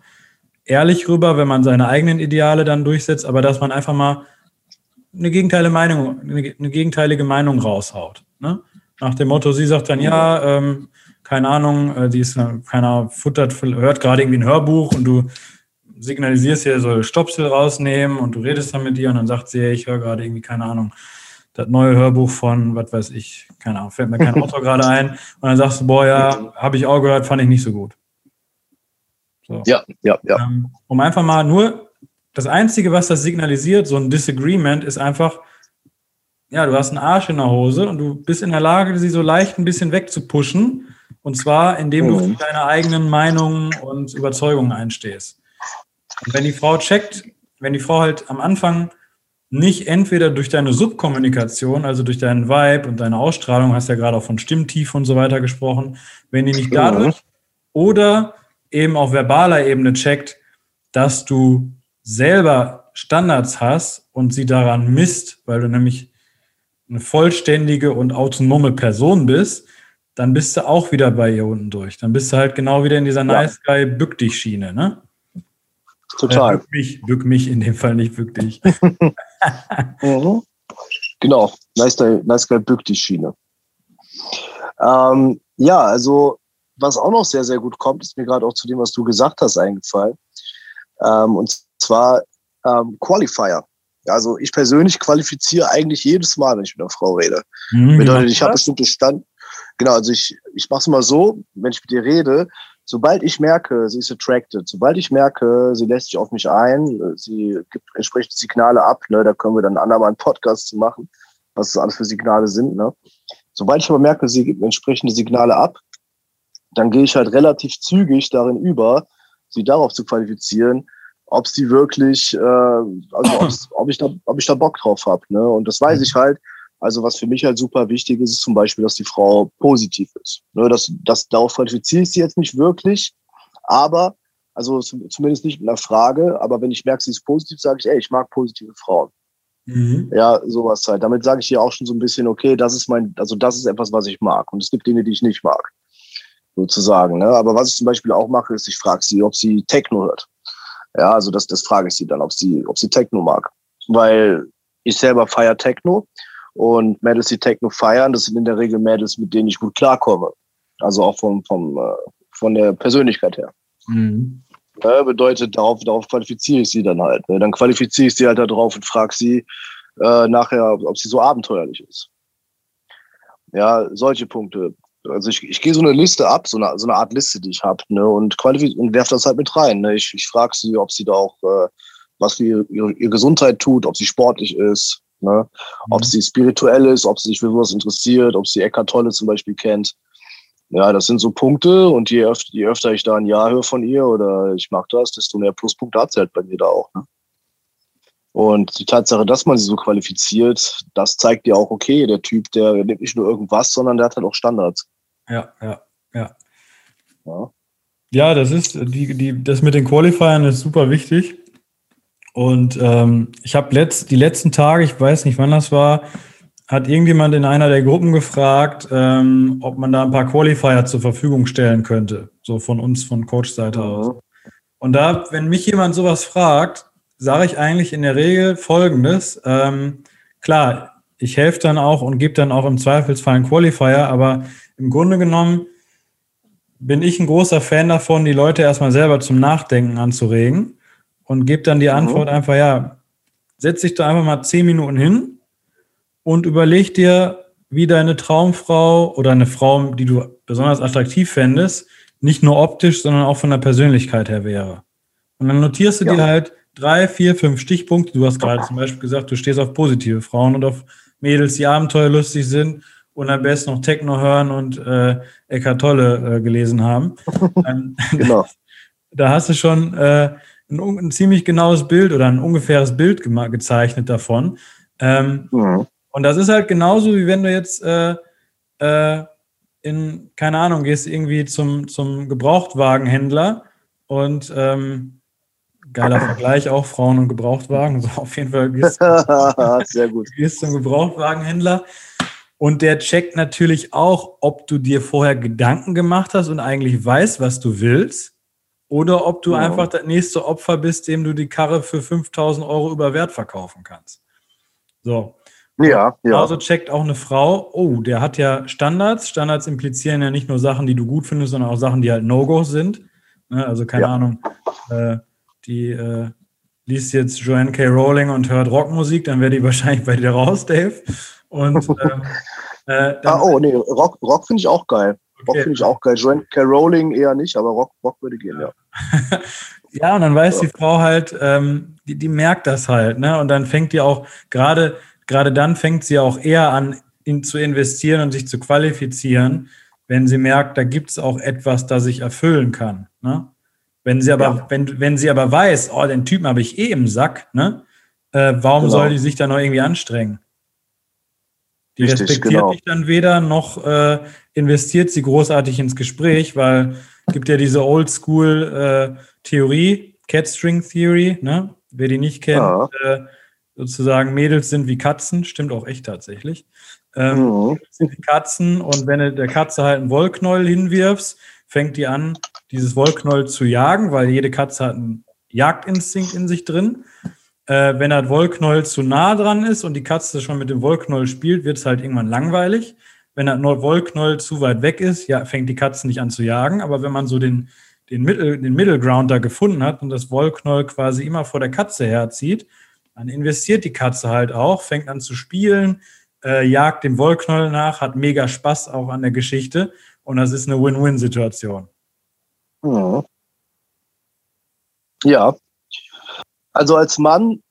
ehrlich rüber, wenn man seine eigenen Ideale dann durchsetzt, aber dass man einfach mal eine gegenteilige Meinung, eine, gegenteilige Meinung raushaut. Ne? Nach dem Motto, sie sagt dann, ja, ähm, keine Ahnung, äh, die ist, äh, keiner futtert, hört gerade irgendwie ein Hörbuch und du signalisierst ihr, soll Stopsel rausnehmen und du redest dann mit ihr und dann sagt sie, ich höre gerade irgendwie, keine Ahnung, das neue Hörbuch von, was weiß ich, keine Ahnung, fällt mir kein Autor gerade ein. Und dann sagst du, boah, ja, habe ich auch gehört, fand ich nicht so gut. So. Ja, ja, ja. Ähm, um einfach mal nur, das Einzige, was das signalisiert, so ein Disagreement, ist einfach, ja, du hast einen Arsch in der Hose und du bist in der Lage, sie so leicht ein bisschen wegzupushen. Und zwar, indem du mhm. für deine eigenen Meinungen und Überzeugungen einstehst. Und wenn die Frau checkt, wenn die Frau halt am Anfang nicht entweder durch deine Subkommunikation, also durch deinen Vibe und deine Ausstrahlung, hast ja gerade auch von Stimmtief und so weiter gesprochen, wenn die nicht dadurch oder eben auf verbaler Ebene checkt, dass du selber Standards hast und sie daran misst, weil du nämlich eine vollständige und autonome Person bist, dann bist du auch wieder bei ihr unten durch. Dann bist du halt genau wieder in dieser ja. Nice Guy Bück dich Schiene, ne? Total. Äh, bück mich, bück mich in dem Fall nicht, bück dich. mhm. Genau, nice Guy, nice guy bück dich Schiene. Ähm, ja, also was auch noch sehr, sehr gut kommt, ist mir gerade auch zu dem, was du gesagt hast, eingefallen. Ähm, und zwar ähm, Qualifier. Also ich persönlich qualifiziere eigentlich jedes Mal, wenn ich mit einer Frau rede. Mhm, Bedeutet, ich habe bestimmte Stand. Genau, also ich, ich mache es mal so, wenn ich mit dir rede, sobald ich merke, sie ist attracted, sobald ich merke, sie lässt sich auf mich ein, sie gibt entsprechende Signale ab, ne, da können wir dann andermal einen Podcast zu machen, was das alles für Signale sind. Ne. Sobald ich aber merke, sie gibt entsprechende Signale ab, dann gehe ich halt relativ zügig darin über, sie darauf zu qualifizieren, ob sie wirklich, äh, also ob ich da, ob ich da Bock drauf habe. Ne? Und das weiß ich halt. Also was für mich halt super wichtig ist, ist zum Beispiel, dass die Frau positiv ist. Ne? Das, das, darauf qualifiziere ich sie jetzt nicht wirklich, aber, also zumindest nicht mit einer Frage, aber wenn ich merke, sie ist positiv, sage ich, ey, ich mag positive Frauen. Mhm. Ja, sowas halt. Damit sage ich ihr auch schon so ein bisschen, okay, das ist mein, also das ist etwas, was ich mag. Und es gibt Dinge, die ich nicht mag sozusagen. Ne? Aber was ich zum Beispiel auch mache, ist, ich frage sie, ob sie Techno hört. Ja, also das, das frage ich sie dann, ob sie, ob sie Techno mag. Weil ich selber feiere Techno und Mädels, die Techno feiern, das sind in der Regel Mädels, mit denen ich gut klarkomme. Also auch vom, vom, äh, von der Persönlichkeit her. Mhm. Ja, bedeutet, darauf, darauf qualifiziere ich sie dann halt. Ne? Dann qualifiziere ich sie halt darauf und frage sie äh, nachher, ob sie so abenteuerlich ist. Ja, solche Punkte. Also ich, ich gehe so eine Liste ab, so eine, so eine Art Liste, die ich habe, ne, und und werfe das halt mit rein. Ne. Ich, ich frage sie, ob sie da auch äh, was für ihre, ihre, Gesundheit tut, ob sie sportlich ist, ne, mhm. ob sie spirituell ist, ob sie sich für sowas interessiert, ob sie Eckart Tolle zum Beispiel kennt. Ja, das sind so Punkte und je öfter, je öfter ich da ein Ja höre von ihr oder ich mag das, desto mehr Pluspunkte hat sie halt bei mir da auch. Ne? Und die Tatsache, dass man sie so qualifiziert, das zeigt ja auch, okay, der Typ, der nimmt nicht nur irgendwas, sondern der hat halt auch Standards. Ja, ja, ja. Ja, ja das ist, die, die, das mit den Qualifiern ist super wichtig. Und ähm, ich habe letzt, die letzten Tage, ich weiß nicht, wann das war, hat irgendjemand in einer der Gruppen gefragt, ähm, ob man da ein paar Qualifier zur Verfügung stellen könnte. So von uns, von Coach-Seite mhm. aus. Und da, wenn mich jemand sowas fragt, sage ich eigentlich in der Regel Folgendes. Ähm, klar, ich helfe dann auch und gebe dann auch im Zweifelsfall einen Qualifier, aber im Grunde genommen bin ich ein großer Fan davon, die Leute erstmal selber zum Nachdenken anzuregen und gebe dann die mhm. Antwort einfach, ja, setz dich da einfach mal zehn Minuten hin und überleg dir, wie deine Traumfrau oder eine Frau, die du besonders attraktiv fändest, nicht nur optisch, sondern auch von der Persönlichkeit her wäre. Und dann notierst du ja. dir halt drei, vier, fünf Stichpunkte. Du hast gerade zum Beispiel gesagt, du stehst auf positive Frauen und auf Mädels, die abenteuerlustig sind und am besten noch Techno hören und äh, Eckart Tolle äh, gelesen haben. genau. da hast du schon äh, ein, ein, ziemlich genaues Bild oder ein ungefähres Bild gezeichnet davon. Ähm, mhm. Und das ist halt genauso, wie wenn du jetzt äh, äh, in, keine Ahnung, gehst irgendwie zum, zum Gebrauchtwagenhändler und ähm, geiler Vergleich auch, Frauen und Gebrauchtwagen. So auf jeden Fall gehst, Sehr gut. gehst zum Gebrauchtwagenhändler und der checkt natürlich auch, ob du dir vorher Gedanken gemacht hast und eigentlich weißt, was du willst oder ob du ja. einfach das nächste Opfer bist, dem du die Karre für 5000 Euro über Wert verkaufen kannst. So. Ja, ja. Also checkt auch eine Frau, oh, der hat ja Standards. Standards implizieren ja nicht nur Sachen, die du gut findest, sondern auch Sachen, die halt No-Go sind. Ne? Also keine ja. Ahnung, äh, die äh, liest jetzt Joanne K. Rowling und hört Rockmusik, dann wäre die wahrscheinlich bei dir raus, Dave. Und ähm, äh, ah, oh, nee, Rock, Rock finde ich auch geil. Okay. Rock finde ich auch geil. Joanne K. Rowling eher nicht, aber Rock, Rock würde gehen, ja. ja, und dann weiß die Frau halt, ähm, die, die merkt das halt, ne? Und dann fängt die auch gerade gerade dann fängt sie auch eher an, in, zu investieren und sich zu qualifizieren, wenn sie merkt, da gibt es auch etwas, das ich erfüllen kann. Ne? Wenn sie aber, ja. wenn, wenn sie aber weiß, oh, den Typen habe ich eh im Sack, ne? Äh, warum genau. soll die sich da noch irgendwie anstrengen? Die Richtig, respektiert genau. dich dann weder, noch äh, investiert sie großartig ins Gespräch, weil es gibt ja diese Oldschool-Theorie, äh, Catstring Theory, ne? Wer die nicht kennt, ja. äh, sozusagen Mädels sind wie Katzen, stimmt auch echt tatsächlich. Ähm, mhm. sind wie Katzen und wenn du der Katze halt einen Wollknäuel hinwirfst, fängt die an, dieses Wollknäuel zu jagen, weil jede Katze hat einen Jagdinstinkt in sich drin. Äh, wenn das Wollknäuel zu nah dran ist und die Katze schon mit dem Wollknäuel spielt, wird es halt irgendwann langweilig. Wenn das Wollknäuel zu weit weg ist, ja, fängt die Katze nicht an zu jagen. Aber wenn man so den, den, Mittel, den Middle Ground da gefunden hat und das Wollknäuel quasi immer vor der Katze herzieht, dann investiert die Katze halt auch, fängt an zu spielen, äh, jagt dem Wollknäuel nach, hat mega Spaß auch an der Geschichte und das ist eine Win-Win-Situation. Mhm. Ja, also als Mann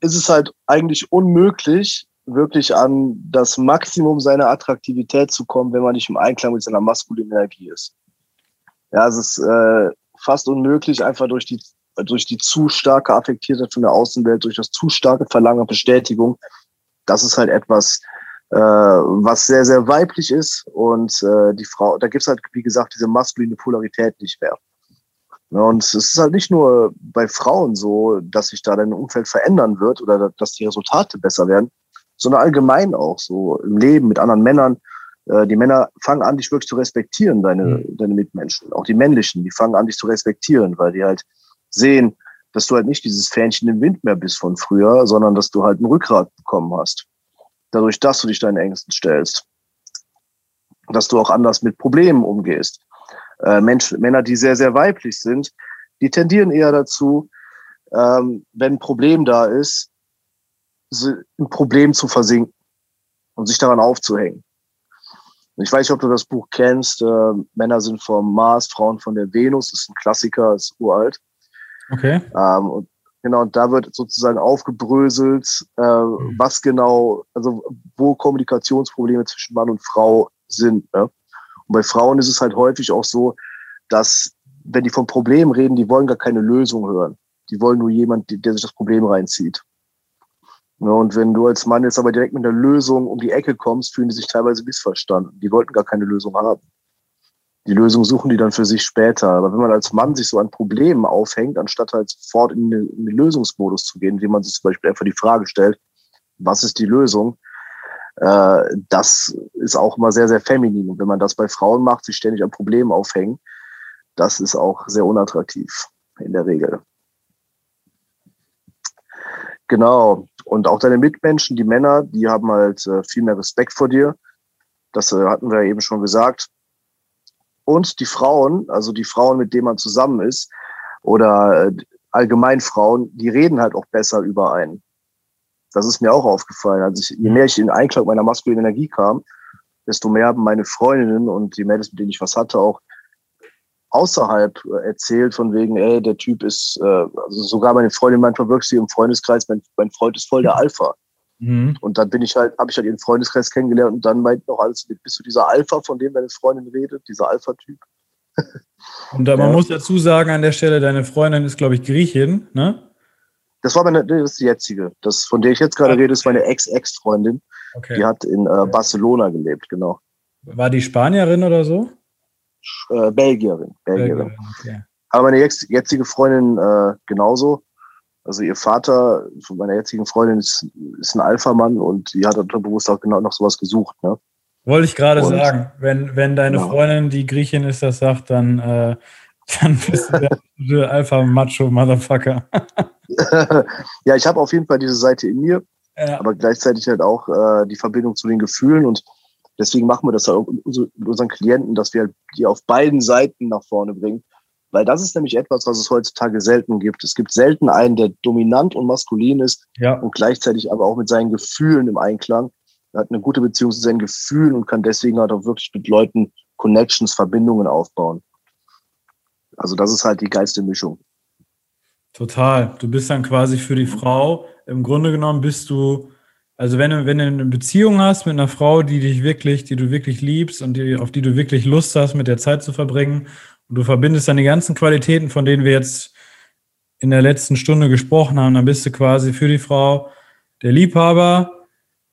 ist es halt eigentlich unmöglich, wirklich an das Maximum seiner Attraktivität zu kommen, wenn man nicht im Einklang mit seiner maskulinen Energie ist. Ja, es ist äh, fast unmöglich, einfach durch die durch die zu starke Affektiertheit von der Außenwelt, durch das zu starke Verlangen Bestätigung. Das ist halt etwas, äh, was sehr, sehr weiblich ist. Und äh, die Frau, da gibt es halt, wie gesagt, diese maskuline Polarität nicht mehr. Und es ist halt nicht nur bei Frauen so, dass sich da dein Umfeld verändern wird oder dass die Resultate besser werden, sondern allgemein auch so im Leben mit anderen Männern. Äh, die Männer fangen an, dich wirklich zu respektieren, deine, mhm. deine Mitmenschen. Auch die männlichen, die fangen an, dich zu respektieren, weil die halt sehen, dass du halt nicht dieses Fähnchen im Wind mehr bist von früher, sondern dass du halt ein Rückgrat bekommen hast. Dadurch, dass du dich deinen Ängsten stellst. Dass du auch anders mit Problemen umgehst. Äh, Menschen, Männer, die sehr, sehr weiblich sind, die tendieren eher dazu, ähm, wenn ein Problem da ist, ein Problem zu versinken und sich daran aufzuhängen. Ich weiß nicht, ob du das Buch kennst. Äh, Männer sind vom Mars, Frauen von der Venus. Ist ein Klassiker, ist uralt. Okay. Ähm, und genau, und da wird sozusagen aufgebröselt, äh, mhm. was genau, also wo Kommunikationsprobleme zwischen Mann und Frau sind. Ne? Und bei Frauen ist es halt häufig auch so, dass wenn die von Problemen reden, die wollen gar keine Lösung hören. Die wollen nur jemand, der sich das Problem reinzieht. Ja, und wenn du als Mann jetzt aber direkt mit einer Lösung um die Ecke kommst, fühlen die sich teilweise missverstanden. Die wollten gar keine Lösung haben. Die Lösung suchen die dann für sich später. Aber wenn man als Mann sich so an Problemen aufhängt, anstatt halt sofort in den, Lösungsmodus zu gehen, indem man sich zum Beispiel einfach die Frage stellt, was ist die Lösung? Äh, das ist auch immer sehr, sehr feminin. Und wenn man das bei Frauen macht, sich ständig an Problemen aufhängen, das ist auch sehr unattraktiv in der Regel. Genau. Und auch deine Mitmenschen, die Männer, die haben halt äh, viel mehr Respekt vor dir. Das äh, hatten wir eben schon gesagt. Und die Frauen, also die Frauen, mit denen man zusammen ist, oder äh, allgemein Frauen, die reden halt auch besser über einen. das ist mir auch aufgefallen. Also ich, je mehr ich in Einklang meiner maskulinen Energie kam, desto mehr haben meine Freundinnen und die Mädels, mit denen ich was hatte, auch außerhalb äh, erzählt von wegen, ey, der Typ ist, äh, also sogar meine Freundin manchmal wirklich im Freundeskreis, mein, mein Freund ist voll der Alpha. Mhm. Und dann bin ich halt, habe ich halt ihren Freundeskreis kennengelernt und dann meint noch alles, bist du dieser Alpha, von dem deine Freundin redet, dieser Alpha-Typ? Und da, man ja. muss dazu sagen an der Stelle, deine Freundin ist, glaube ich, Griechin, ne? Das war meine, das ist die jetzige. Das, von der ich jetzt gerade okay. rede, ist meine Ex-Ex-Freundin. Okay. Die hat in äh, Barcelona gelebt, genau. War die Spanierin oder so? Äh, Belgierin. Belgierin. Belgierin okay. Aber meine jetzige Freundin äh, genauso. Also ihr Vater von meiner jetzigen Freundin ist, ist ein Alpha-Mann und die hat unterbewusst auch genau noch sowas gesucht. Ne? Wollte ich gerade sagen, wenn, wenn deine ja. Freundin, die Griechin ist, das sagt, dann, äh, dann bist du der, der Alpha-Macho-Motherfucker. ja, ich habe auf jeden Fall diese Seite in mir, ja. aber gleichzeitig halt auch äh, die Verbindung zu den Gefühlen und deswegen machen wir das halt mit unseren Klienten, dass wir halt die auf beiden Seiten nach vorne bringen. Weil das ist nämlich etwas, was es heutzutage selten gibt. Es gibt selten einen, der dominant und maskulin ist ja. und gleichzeitig aber auch mit seinen Gefühlen im Einklang. Er hat eine gute Beziehung zu seinen Gefühlen und kann deswegen halt auch wirklich mit Leuten Connections, Verbindungen aufbauen. Also das ist halt die geilste Mischung. Total. Du bist dann quasi für die Frau, im Grunde genommen bist du, also wenn du, wenn du eine Beziehung hast mit einer Frau, die dich wirklich, die du wirklich liebst und die, auf die du wirklich Lust hast, mit der Zeit zu verbringen, und du verbindest dann die ganzen Qualitäten, von denen wir jetzt in der letzten Stunde gesprochen haben, dann bist du quasi für die Frau der Liebhaber,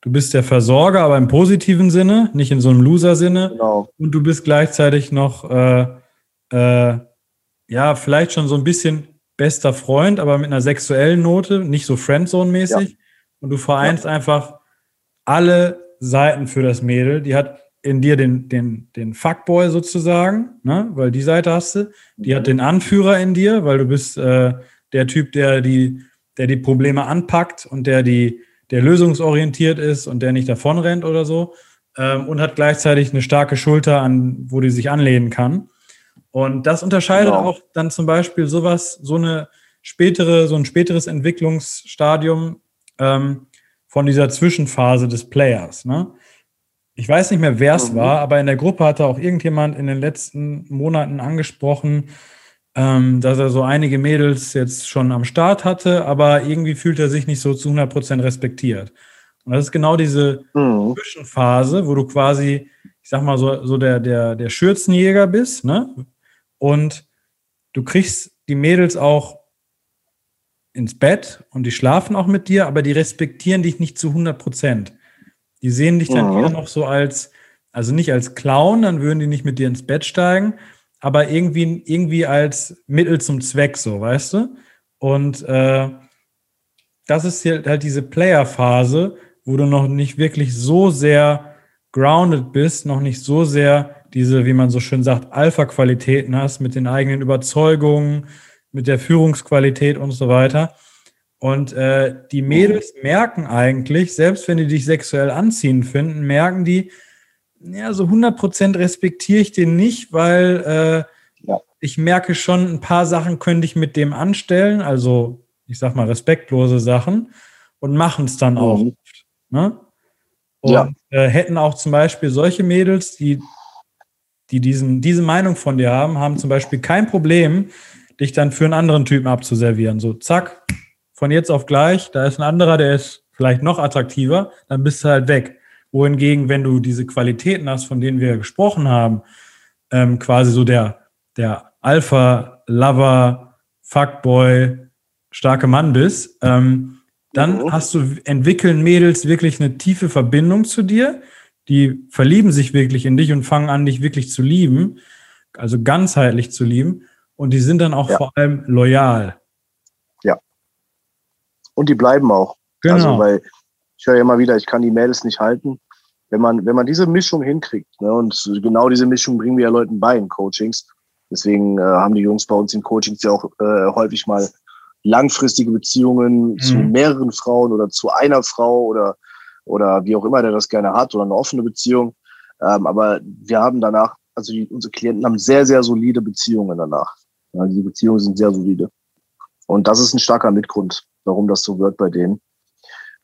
du bist der Versorger, aber im positiven Sinne, nicht in so einem Loser-Sinne. Genau. Und du bist gleichzeitig noch, äh, äh, ja, vielleicht schon so ein bisschen bester Freund, aber mit einer sexuellen Note, nicht so Friendzone-mäßig. Ja. Und du vereinst ja. einfach alle Seiten für das Mädel. Die hat in dir den, den, den Fuckboy sozusagen, ne? weil die Seite hast du. Die hat mhm. den Anführer in dir, weil du bist äh, der Typ, der die, der die Probleme anpackt und der die, der lösungsorientiert ist und der nicht davonrennt oder so. Ähm, und hat gleichzeitig eine starke Schulter, an, wo die sich anlehnen kann. Und das unterscheidet genau. auch dann zum Beispiel sowas, so eine spätere, so ein späteres Entwicklungsstadium ähm, von dieser Zwischenphase des Players. Ne? Ich weiß nicht mehr, wer es mhm. war, aber in der Gruppe hatte auch irgendjemand in den letzten Monaten angesprochen, ähm, dass er so einige Mädels jetzt schon am Start hatte, aber irgendwie fühlt er sich nicht so zu 100 Prozent respektiert. Und das ist genau diese mhm. Zwischenphase, wo du quasi, ich sag mal so, so der, der, der Schürzenjäger bist, ne? Und du kriegst die Mädels auch ins Bett und die schlafen auch mit dir, aber die respektieren dich nicht zu 100 Prozent. Die sehen dich dann mhm. eher noch so als, also nicht als Clown, dann würden die nicht mit dir ins Bett steigen, aber irgendwie, irgendwie als Mittel zum Zweck, so, weißt du? Und äh, das ist halt diese Player-Phase, wo du noch nicht wirklich so sehr grounded bist, noch nicht so sehr diese, wie man so schön sagt, Alpha-Qualitäten hast mit den eigenen Überzeugungen, mit der Führungsqualität und so weiter. Und äh, die Mädels merken eigentlich, selbst wenn die dich sexuell anziehen finden, merken die, ja, so 100% respektiere ich den nicht, weil äh, ja. ich merke schon, ein paar Sachen könnte ich mit dem anstellen, also ich sag mal respektlose Sachen und machen es dann mhm. auch. Ne? Und ja. äh, hätten auch zum Beispiel solche Mädels, die die diesen, diese Meinung von dir haben, haben zum Beispiel kein Problem, dich dann für einen anderen Typen abzuservieren. So, zack, von jetzt auf gleich, da ist ein anderer, der ist vielleicht noch attraktiver, dann bist du halt weg. Wohingegen, wenn du diese Qualitäten hast, von denen wir gesprochen haben, ähm, quasi so der, der Alpha-Lover, Fuckboy, starke Mann bist, ähm, dann mhm. hast du, entwickeln Mädels wirklich eine tiefe Verbindung zu dir die verlieben sich wirklich in dich und fangen an, dich wirklich zu lieben, also ganzheitlich zu lieben. Und die sind dann auch ja. vor allem loyal. Und die bleiben auch. Genau. Also, weil ich höre ja immer wieder, ich kann die Mädels nicht halten. Wenn man, wenn man diese Mischung hinkriegt, ne, und genau diese Mischung bringen wir ja Leuten bei in Coachings. Deswegen äh, haben die Jungs bei uns in Coachings ja auch äh, häufig mal langfristige Beziehungen mhm. zu mehreren Frauen oder zu einer Frau oder oder wie auch immer der das gerne hat oder eine offene Beziehung. Ähm, aber wir haben danach, also die, unsere Klienten haben sehr, sehr solide Beziehungen danach. Ja, die Beziehungen sind sehr solide. Und das ist ein starker Mitgrund, warum das so wird bei denen.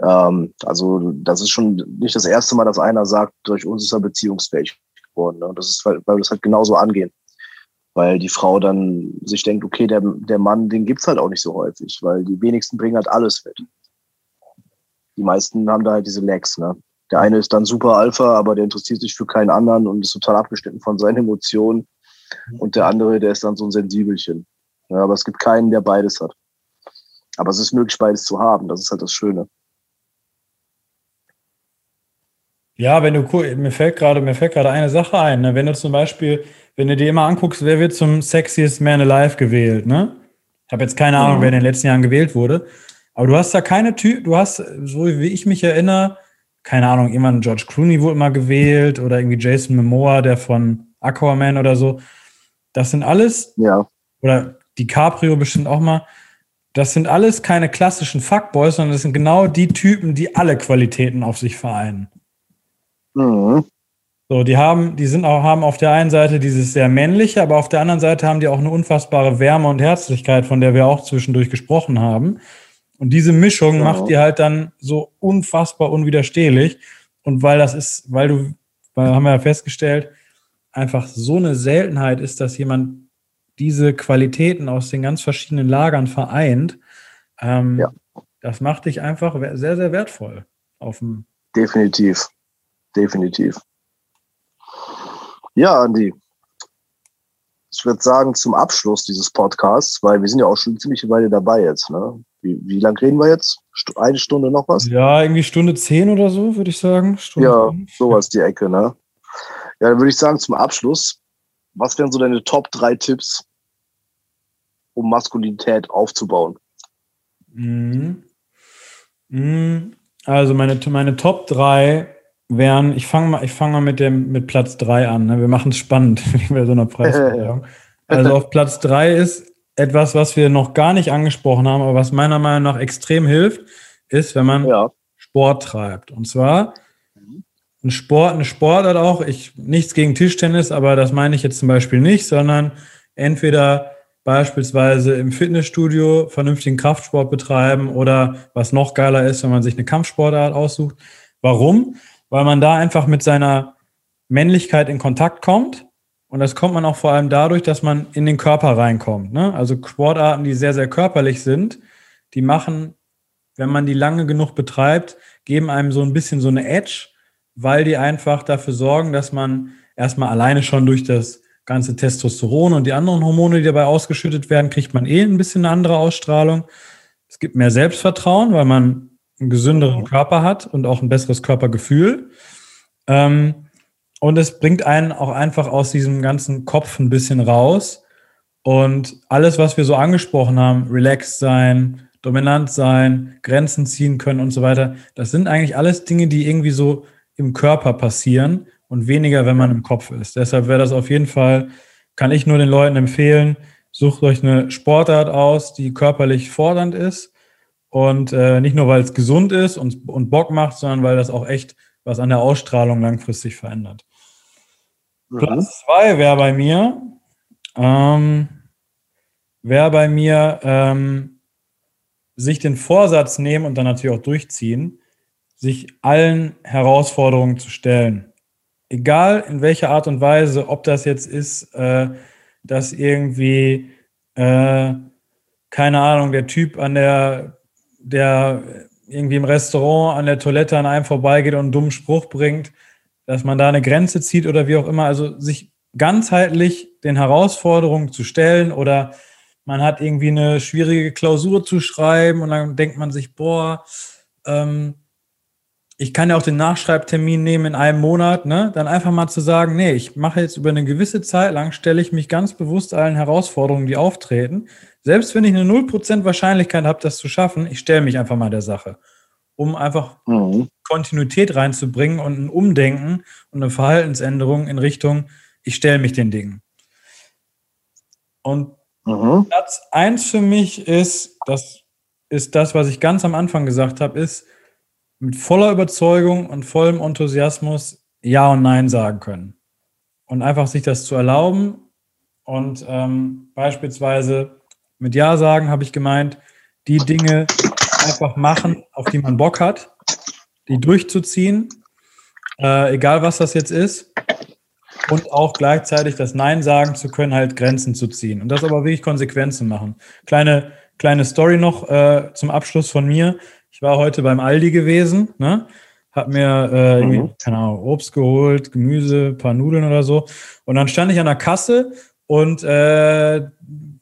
Ähm, also das ist schon nicht das erste Mal, dass einer sagt, durch uns ist er beziehungsfähig geworden. Ne? Das ist, weil, weil wir das halt genauso angehen. Weil die Frau dann sich denkt, okay, der, der Mann, den gibt's halt auch nicht so häufig, weil die wenigsten bringen halt alles mit. Die meisten haben da halt diese Lags, ne? Der eine ist dann super Alpha, aber der interessiert sich für keinen anderen und ist total abgeschnitten von seinen Emotionen. Und der andere, der ist dann so ein Sensibelchen. Ja, aber es gibt keinen, der beides hat. Aber es ist möglich, beides zu haben. Das ist halt das Schöne. Ja, wenn du mir fällt gerade, mir fällt gerade eine Sache ein. Ne? Wenn du zum Beispiel, wenn du dir immer anguckst, wer wird zum Sexiest Man Alive gewählt, ne? Ich habe jetzt keine Ahnung, mhm. wer in den letzten Jahren gewählt wurde. Aber du hast da keine Typ, du hast, so wie ich mich erinnere, keine Ahnung, jemand George Clooney wurde mal gewählt oder irgendwie Jason Momoa, der von Aquaman oder so. Das sind alles, ja. oder DiCaprio bestimmt auch mal. Das sind alles keine klassischen Fuckboys, sondern das sind genau die Typen, die alle Qualitäten auf sich vereinen. Mhm. So, die haben, die sind auch, haben auf der einen Seite dieses sehr männliche, aber auf der anderen Seite haben die auch eine unfassbare Wärme und Herzlichkeit, von der wir auch zwischendurch gesprochen haben. Und diese Mischung ja. macht die halt dann so unfassbar unwiderstehlich. Und weil das ist, weil du, weil haben wir ja festgestellt, einfach so eine Seltenheit ist, dass jemand diese Qualitäten aus den ganz verschiedenen Lagern vereint. Ähm, ja. Das macht dich einfach sehr, sehr wertvoll auf dem. Definitiv definitiv. Ja, Andi. Ich würde sagen, zum Abschluss dieses Podcasts, weil wir sind ja auch schon ziemlich Weile dabei jetzt. Ne? Wie, wie lange reden wir jetzt? Eine Stunde noch was? Ja, irgendwie Stunde zehn oder so, würde ich sagen. Stunde ja, fünf. sowas die Ecke, ne? Ja, dann würde ich sagen, zum Abschluss, was wären so deine Top drei Tipps, um Maskulinität aufzubauen? Mhm. Mhm. Also meine, meine Top drei wären, ich fange mal, ich fange mal mit dem mit Platz 3 an. Ne? Wir machen es spannend bei so einer Preisverleihung. also auf Platz 3 ist etwas, was wir noch gar nicht angesprochen haben, aber was meiner Meinung nach extrem hilft, ist, wenn man ja. Sport treibt. Und zwar ein Sport, eine Sportart auch, ich nichts gegen Tischtennis, aber das meine ich jetzt zum Beispiel nicht, sondern entweder beispielsweise im Fitnessstudio vernünftigen Kraftsport betreiben oder was noch geiler ist, wenn man sich eine Kampfsportart aussucht. Warum? weil man da einfach mit seiner Männlichkeit in Kontakt kommt. Und das kommt man auch vor allem dadurch, dass man in den Körper reinkommt. Ne? Also Sportarten, die sehr, sehr körperlich sind, die machen, wenn man die lange genug betreibt, geben einem so ein bisschen so eine Edge, weil die einfach dafür sorgen, dass man erstmal alleine schon durch das ganze Testosteron und die anderen Hormone, die dabei ausgeschüttet werden, kriegt man eh ein bisschen eine andere Ausstrahlung. Es gibt mehr Selbstvertrauen, weil man einen gesünderen Körper hat und auch ein besseres Körpergefühl. Ähm, und es bringt einen auch einfach aus diesem ganzen Kopf ein bisschen raus. Und alles, was wir so angesprochen haben, relaxed sein, dominant sein, Grenzen ziehen können und so weiter, das sind eigentlich alles Dinge, die irgendwie so im Körper passieren und weniger, wenn man im Kopf ist. Deshalb wäre das auf jeden Fall, kann ich nur den Leuten empfehlen, sucht euch eine Sportart aus, die körperlich fordernd ist und äh, nicht nur, weil es gesund ist und, und Bock macht, sondern weil das auch echt was an der Ausstrahlung langfristig verändert. Mhm. Platz zwei wäre bei mir, ähm, wäre bei mir, ähm, sich den Vorsatz nehmen und dann natürlich auch durchziehen, sich allen Herausforderungen zu stellen. Egal in welcher Art und Weise, ob das jetzt ist, äh, dass irgendwie, äh, keine Ahnung, der Typ an der der irgendwie im Restaurant an der Toilette an einem vorbeigeht und einen dummen Spruch bringt, dass man da eine Grenze zieht oder wie auch immer. Also sich ganzheitlich den Herausforderungen zu stellen oder man hat irgendwie eine schwierige Klausur zu schreiben und dann denkt man sich, boah, ähm, ich kann ja auch den Nachschreibtermin nehmen in einem Monat, ne? Dann einfach mal zu sagen, nee, ich mache jetzt über eine gewisse Zeit lang, stelle ich mich ganz bewusst allen Herausforderungen, die auftreten. Selbst wenn ich eine 0% Wahrscheinlichkeit habe, das zu schaffen, ich stelle mich einfach mal der Sache. Um einfach mhm. Kontinuität reinzubringen und ein Umdenken und eine Verhaltensänderung in Richtung, ich stelle mich den Dingen. Und mhm. Platz eins für mich ist, das ist das, was ich ganz am Anfang gesagt habe, ist, mit voller Überzeugung und vollem Enthusiasmus Ja und Nein sagen können. Und einfach sich das zu erlauben. Und ähm, beispielsweise mit Ja sagen habe ich gemeint, die Dinge, einfach machen, auf die man Bock hat, die durchzuziehen, äh, egal was das jetzt ist. Und auch gleichzeitig das Nein sagen zu können, halt Grenzen zu ziehen. Und das aber wirklich Konsequenzen machen. Kleine, kleine Story noch äh, zum Abschluss von mir. Ich war heute beim Aldi gewesen, ne? Hab mir äh, mhm. keine Ahnung, Obst geholt, Gemüse, paar Nudeln oder so. Und dann stand ich an der Kasse und äh,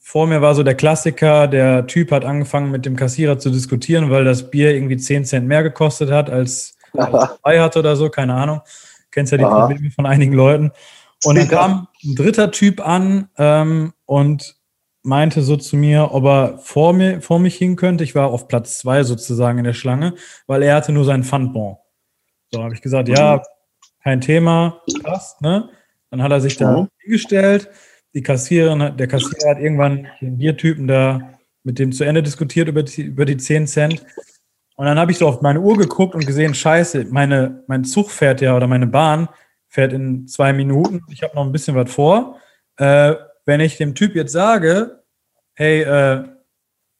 vor mir war so der Klassiker, der Typ hat angefangen mit dem Kassierer zu diskutieren, weil das Bier irgendwie 10 Cent mehr gekostet hat, als frei hatte oder so, keine Ahnung. Kennst ja die Aha. Probleme von einigen Leuten. Und dann kam ein dritter Typ an ähm, und meinte so zu mir, ob er vor, mir, vor mich hin könnte. Ich war auf Platz zwei sozusagen in der Schlange, weil er hatte nur seinen Pfandbon. So habe ich gesagt, ja, mhm. kein Thema, passt, ne? Dann hat er sich da mhm. hingestellt die Kassiererin, der Kassierer hat irgendwann den Biertypen da mit dem zu Ende diskutiert über die, über die 10 Cent. Und dann habe ich so auf meine Uhr geguckt und gesehen, scheiße, meine, mein Zug fährt ja oder meine Bahn fährt in zwei Minuten. Ich habe noch ein bisschen was vor. Äh, wenn ich dem Typ jetzt sage, hey, äh,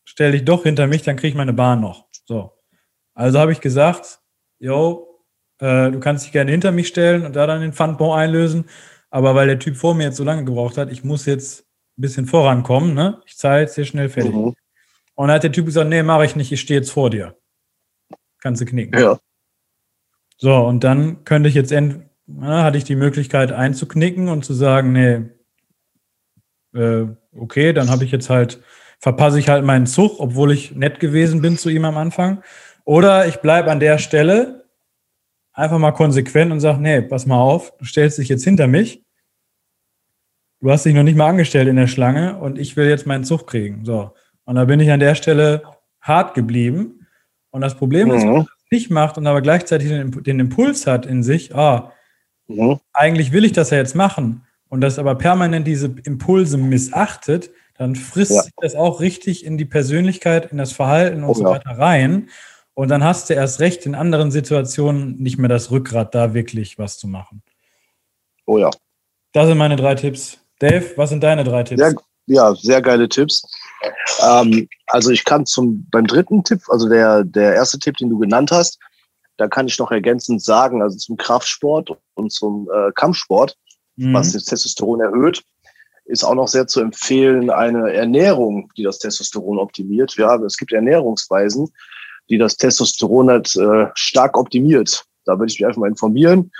stell dich doch hinter mich, dann kriege ich meine Bahn noch. So. Also habe ich gesagt, yo, äh, du kannst dich gerne hinter mich stellen und da dann den Pfandbon einlösen. Aber weil der Typ vor mir jetzt so lange gebraucht hat, ich muss jetzt ein bisschen vorankommen, ne? Ich zahle jetzt hier schnell fertig. Mhm. Und dann hat der Typ gesagt, nee, mache ich nicht, ich stehe jetzt vor dir. Kannst du knicken. Ja. So, und dann könnte ich jetzt, end, na, hatte ich die Möglichkeit einzuknicken und zu sagen, nee, äh, okay, dann habe ich jetzt halt, verpasse ich halt meinen Zug, obwohl ich nett gewesen bin zu ihm am Anfang. Oder ich bleibe an der Stelle, einfach mal konsequent und sag, nee, pass mal auf, du stellst dich jetzt hinter mich. Du hast dich noch nicht mal angestellt in der Schlange und ich will jetzt meinen Zug kriegen. So. Und da bin ich an der Stelle hart geblieben. Und das Problem mhm. ist, wenn man das nicht macht und aber gleichzeitig den, den Impuls hat in sich, ah, mhm. eigentlich will ich das ja jetzt machen und das aber permanent diese Impulse missachtet, dann frisst ja. sich das auch richtig in die Persönlichkeit, in das Verhalten und oh, so weiter rein. Und dann hast du erst recht in anderen Situationen nicht mehr das Rückgrat, da wirklich was zu machen. Oh ja. Das sind meine drei Tipps. Dave, was sind deine drei Tipps? Sehr, ja, sehr geile Tipps. Ähm, also ich kann zum beim dritten Tipp, also der, der erste Tipp, den du genannt hast, da kann ich noch ergänzend sagen, also zum Kraftsport und zum äh, Kampfsport, mhm. was das Testosteron erhöht, ist auch noch sehr zu empfehlen eine Ernährung, die das Testosteron optimiert. Ja, es gibt Ernährungsweisen, die das Testosteron halt äh, stark optimiert. Da würde ich mich einfach mal informieren.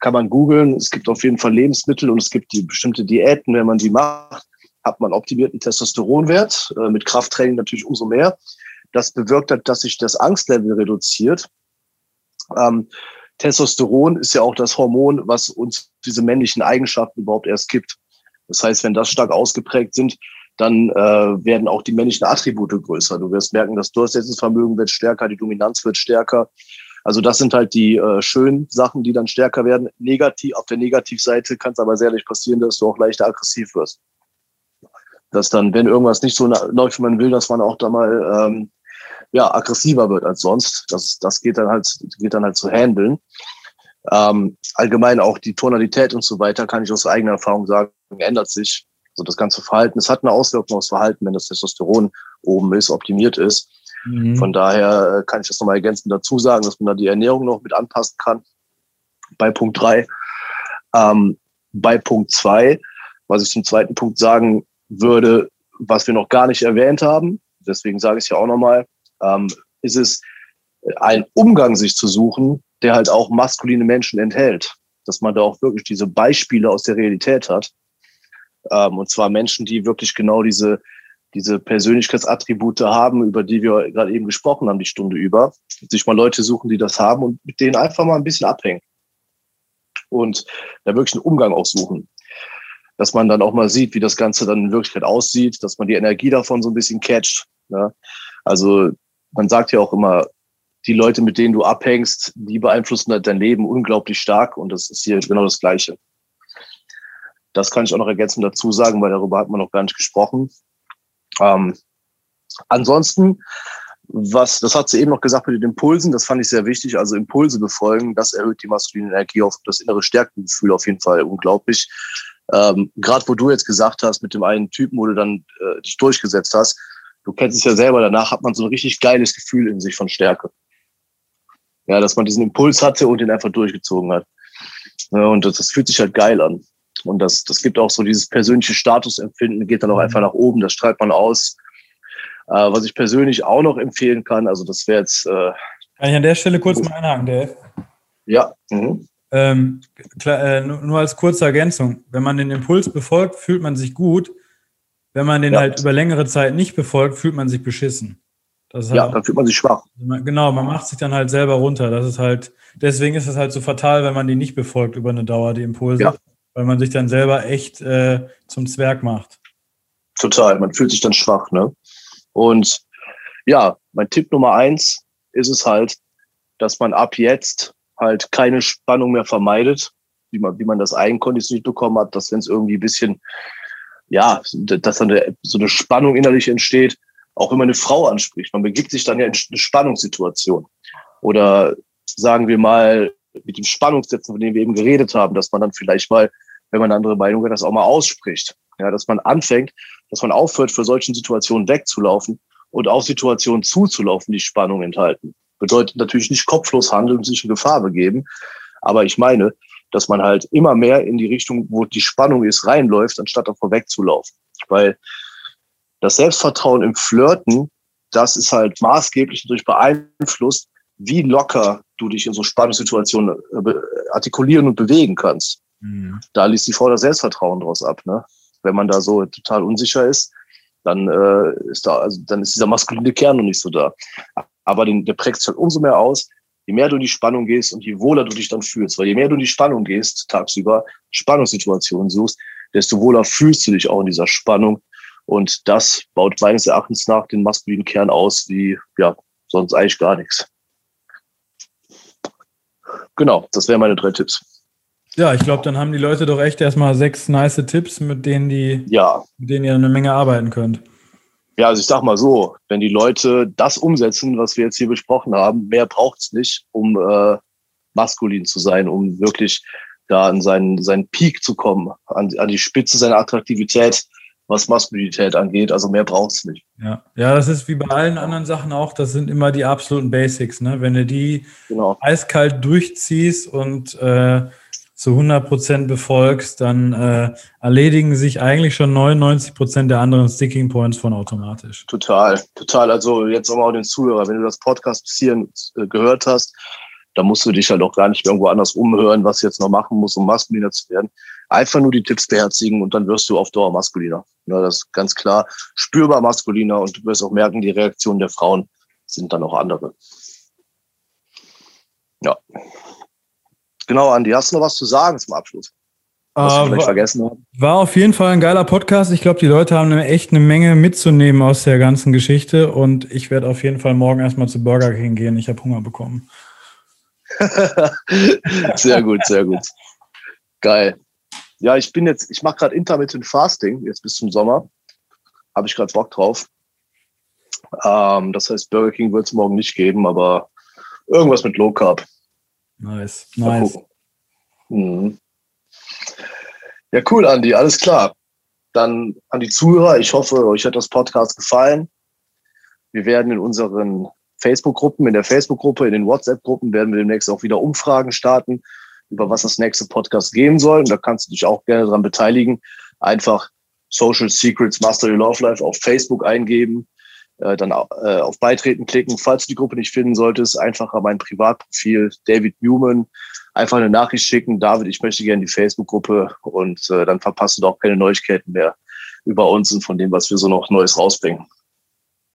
Kann man googeln. Es gibt auf jeden Fall Lebensmittel und es gibt die bestimmte Diäten, wenn man die macht, hat man optimierten Testosteronwert, äh, mit Krafttraining natürlich umso mehr. Das bewirkt hat, dass sich das Angstlevel reduziert. Ähm, Testosteron ist ja auch das Hormon, was uns diese männlichen Eigenschaften überhaupt erst gibt. Das heißt, wenn das stark ausgeprägt sind, dann äh, werden auch die männlichen Attribute größer. Du wirst merken, das Durchsetzungsvermögen wird stärker, die Dominanz wird stärker. Also das sind halt die äh, schönen Sachen, die dann stärker werden. Negativ, auf der Negativseite kann es aber sehr leicht passieren, dass du auch leichter aggressiv wirst. Dass dann, wenn irgendwas nicht so läuft, wie man will, dass man auch da mal ähm, ja, aggressiver wird als sonst. Das, das geht dann halt, geht dann halt zu handeln. Ähm, allgemein auch die Tonalität und so weiter, kann ich aus eigener Erfahrung sagen, ändert sich. Also das ganze Verhalten, es hat eine Auswirkung aufs Verhalten, wenn das Testosteron oben ist, optimiert ist. Mhm. Von daher äh, kann ich das nochmal ergänzend dazu sagen, dass man da die Ernährung noch mit anpassen kann. Bei Punkt drei. Ähm, bei Punkt zwei, was ich zum zweiten Punkt sagen würde, was wir noch gar nicht erwähnt haben, deswegen sage ich es ja auch nochmal, ähm, ist es, einen Umgang sich zu suchen, der halt auch maskuline Menschen enthält. Dass man da auch wirklich diese Beispiele aus der Realität hat ähm, und zwar Menschen, die wirklich genau diese, diese Persönlichkeitsattribute haben, über die wir gerade eben gesprochen haben, die Stunde über. Sich mal Leute suchen, die das haben und mit denen einfach mal ein bisschen abhängen. Und da wirklich einen Umgang auch suchen. Dass man dann auch mal sieht, wie das Ganze dann in Wirklichkeit aussieht, dass man die Energie davon so ein bisschen catcht. Ne? Also man sagt ja auch immer, die Leute, mit denen du abhängst, die beeinflussen halt dein Leben unglaublich stark und das ist hier genau das Gleiche. Das kann ich auch noch ergänzend dazu sagen, weil darüber hat man noch gar nicht gesprochen. Ähm, ansonsten, was, das hat sie eben noch gesagt mit den Impulsen, das fand ich sehr wichtig. Also Impulse befolgen, das erhöht die maskuline Energie auf das innere Stärkengefühl auf jeden Fall unglaublich. Ähm, Gerade wo du jetzt gesagt hast, mit dem einen Typen, wo du dann äh, dich durchgesetzt hast, du kennst es ja selber, danach hat man so ein richtig geiles Gefühl in sich von Stärke. Ja, dass man diesen Impuls hatte und den einfach durchgezogen hat. Ja, und das, das fühlt sich halt geil an. Und das, das gibt auch so dieses persönliche Statusempfinden, geht dann auch einfach nach oben, das strahlt man aus. Äh, was ich persönlich auch noch empfehlen kann, also das wäre jetzt. Äh, kann ich an der Stelle kurz mal einhaken, Dave? Ja. Mhm. Ähm, klar, äh, nur als kurze Ergänzung. Wenn man den Impuls befolgt, fühlt man sich gut. Wenn man den ja. halt über längere Zeit nicht befolgt, fühlt man sich beschissen. Halt ja, dann fühlt man sich schwach. Genau, man macht sich dann halt selber runter. Das ist halt, deswegen ist es halt so fatal, wenn man die nicht befolgt über eine Dauer, die Impulse. Ja. Weil man sich dann selber echt äh, zum Zwerg macht. Total, man fühlt sich dann schwach, ne? Und ja, mein Tipp Nummer eins ist es halt, dass man ab jetzt halt keine Spannung mehr vermeidet, wie man, wie man das eigenkonditioniert bekommen hat, dass wenn es irgendwie ein bisschen, ja, dass dann so eine Spannung innerlich entsteht, auch wenn man eine Frau anspricht. Man begibt sich dann ja in eine Spannungssituation. Oder sagen wir mal, mit dem Spannungssetzen, von dem wir eben geredet haben, dass man dann vielleicht mal, wenn man eine andere Meinung hat, das auch mal ausspricht. Ja, dass man anfängt, dass man aufhört, für solchen Situationen wegzulaufen und auch Situationen zuzulaufen, die Spannung enthalten. Bedeutet natürlich nicht kopflos handeln und sich in Gefahr begeben. Aber ich meine, dass man halt immer mehr in die Richtung, wo die Spannung ist, reinläuft, anstatt davor wegzulaufen. Weil das Selbstvertrauen im Flirten, das ist halt maßgeblich durch beeinflusst, wie locker du dich in so Spannungssituationen äh, artikulieren und bewegen kannst. Mhm. Da liest die Frau das Selbstvertrauen draus ab. Ne? Wenn man da so total unsicher ist, dann äh, ist da, also dann ist dieser maskuline Kern noch nicht so da. Aber den, der prägt sich halt umso mehr aus, je mehr du in die Spannung gehst und je wohler du dich dann fühlst. Weil je mehr du in die Spannung gehst, tagsüber, Spannungssituationen suchst, desto wohler fühlst du dich auch in dieser Spannung. Und das baut meines Erachtens nach den maskulinen Kern aus, wie ja, sonst eigentlich gar nichts. Genau, das wären meine drei Tipps. Ja, ich glaube, dann haben die Leute doch echt erstmal sechs nice Tipps, mit denen die, ja. mit denen ihr eine Menge arbeiten könnt. Ja, also ich sag mal so, wenn die Leute das umsetzen, was wir jetzt hier besprochen haben, mehr braucht's nicht, um äh, maskulin zu sein, um wirklich da an seinen, seinen Peak zu kommen, an, an die Spitze seiner Attraktivität, was Maskulinität angeht. Also mehr braucht's nicht. Ja. ja, das ist wie bei allen anderen Sachen auch, das sind immer die absoluten Basics. Ne? Wenn du die genau. eiskalt durchziehst und äh, zu 100 Prozent befolgst, dann äh, erledigen sich eigentlich schon 99 Prozent der anderen Sticking Points von automatisch. Total, total. Also jetzt auch mal den Zuhörer, wenn du das Podcast bis hierhin äh, gehört hast, dann musst du dich halt auch gar nicht irgendwo anders umhören, was jetzt noch machen musst, um maskuliner zu werden. Einfach nur die Tipps beherzigen und dann wirst du auf Dauer maskuliner. Ja, das ist ganz klar spürbar maskuliner und du wirst auch merken, die Reaktionen der Frauen sind dann auch andere. Ja. Genau, Andi, hast du noch was zu sagen zum Abschluss? Was uh, vielleicht war, vergessen haben? War auf jeden Fall ein geiler Podcast. Ich glaube, die Leute haben echt eine Menge mitzunehmen aus der ganzen Geschichte und ich werde auf jeden Fall morgen erstmal zu Burger King gehen. Ich habe Hunger bekommen. sehr gut, sehr gut. Geil. Ja, ich bin jetzt, ich mache gerade Intermittent Fasting, jetzt bis zum Sommer. Habe ich gerade Bock drauf. Ähm, das heißt, Burger King wird es morgen nicht geben, aber irgendwas mit Low Carb. Nice, nice. Mhm. Ja, cool, Andi, alles klar. Dann an die Zuhörer, ich hoffe, euch hat das Podcast gefallen. Wir werden in unseren Facebook-Gruppen, in der Facebook-Gruppe, in den WhatsApp-Gruppen werden wir demnächst auch wieder Umfragen starten, über was das nächste Podcast gehen soll. Und da kannst du dich auch gerne daran beteiligen. Einfach Social Secrets Master Your Love Life auf Facebook eingeben äh, dann äh, auf Beitreten klicken. Falls du die Gruppe nicht finden solltest, einfach an mein Privatprofil David Newman einfach eine Nachricht schicken. David, ich möchte gerne die Facebook-Gruppe und äh, dann verpasst du doch keine Neuigkeiten mehr über uns und von dem, was wir so noch Neues rausbringen.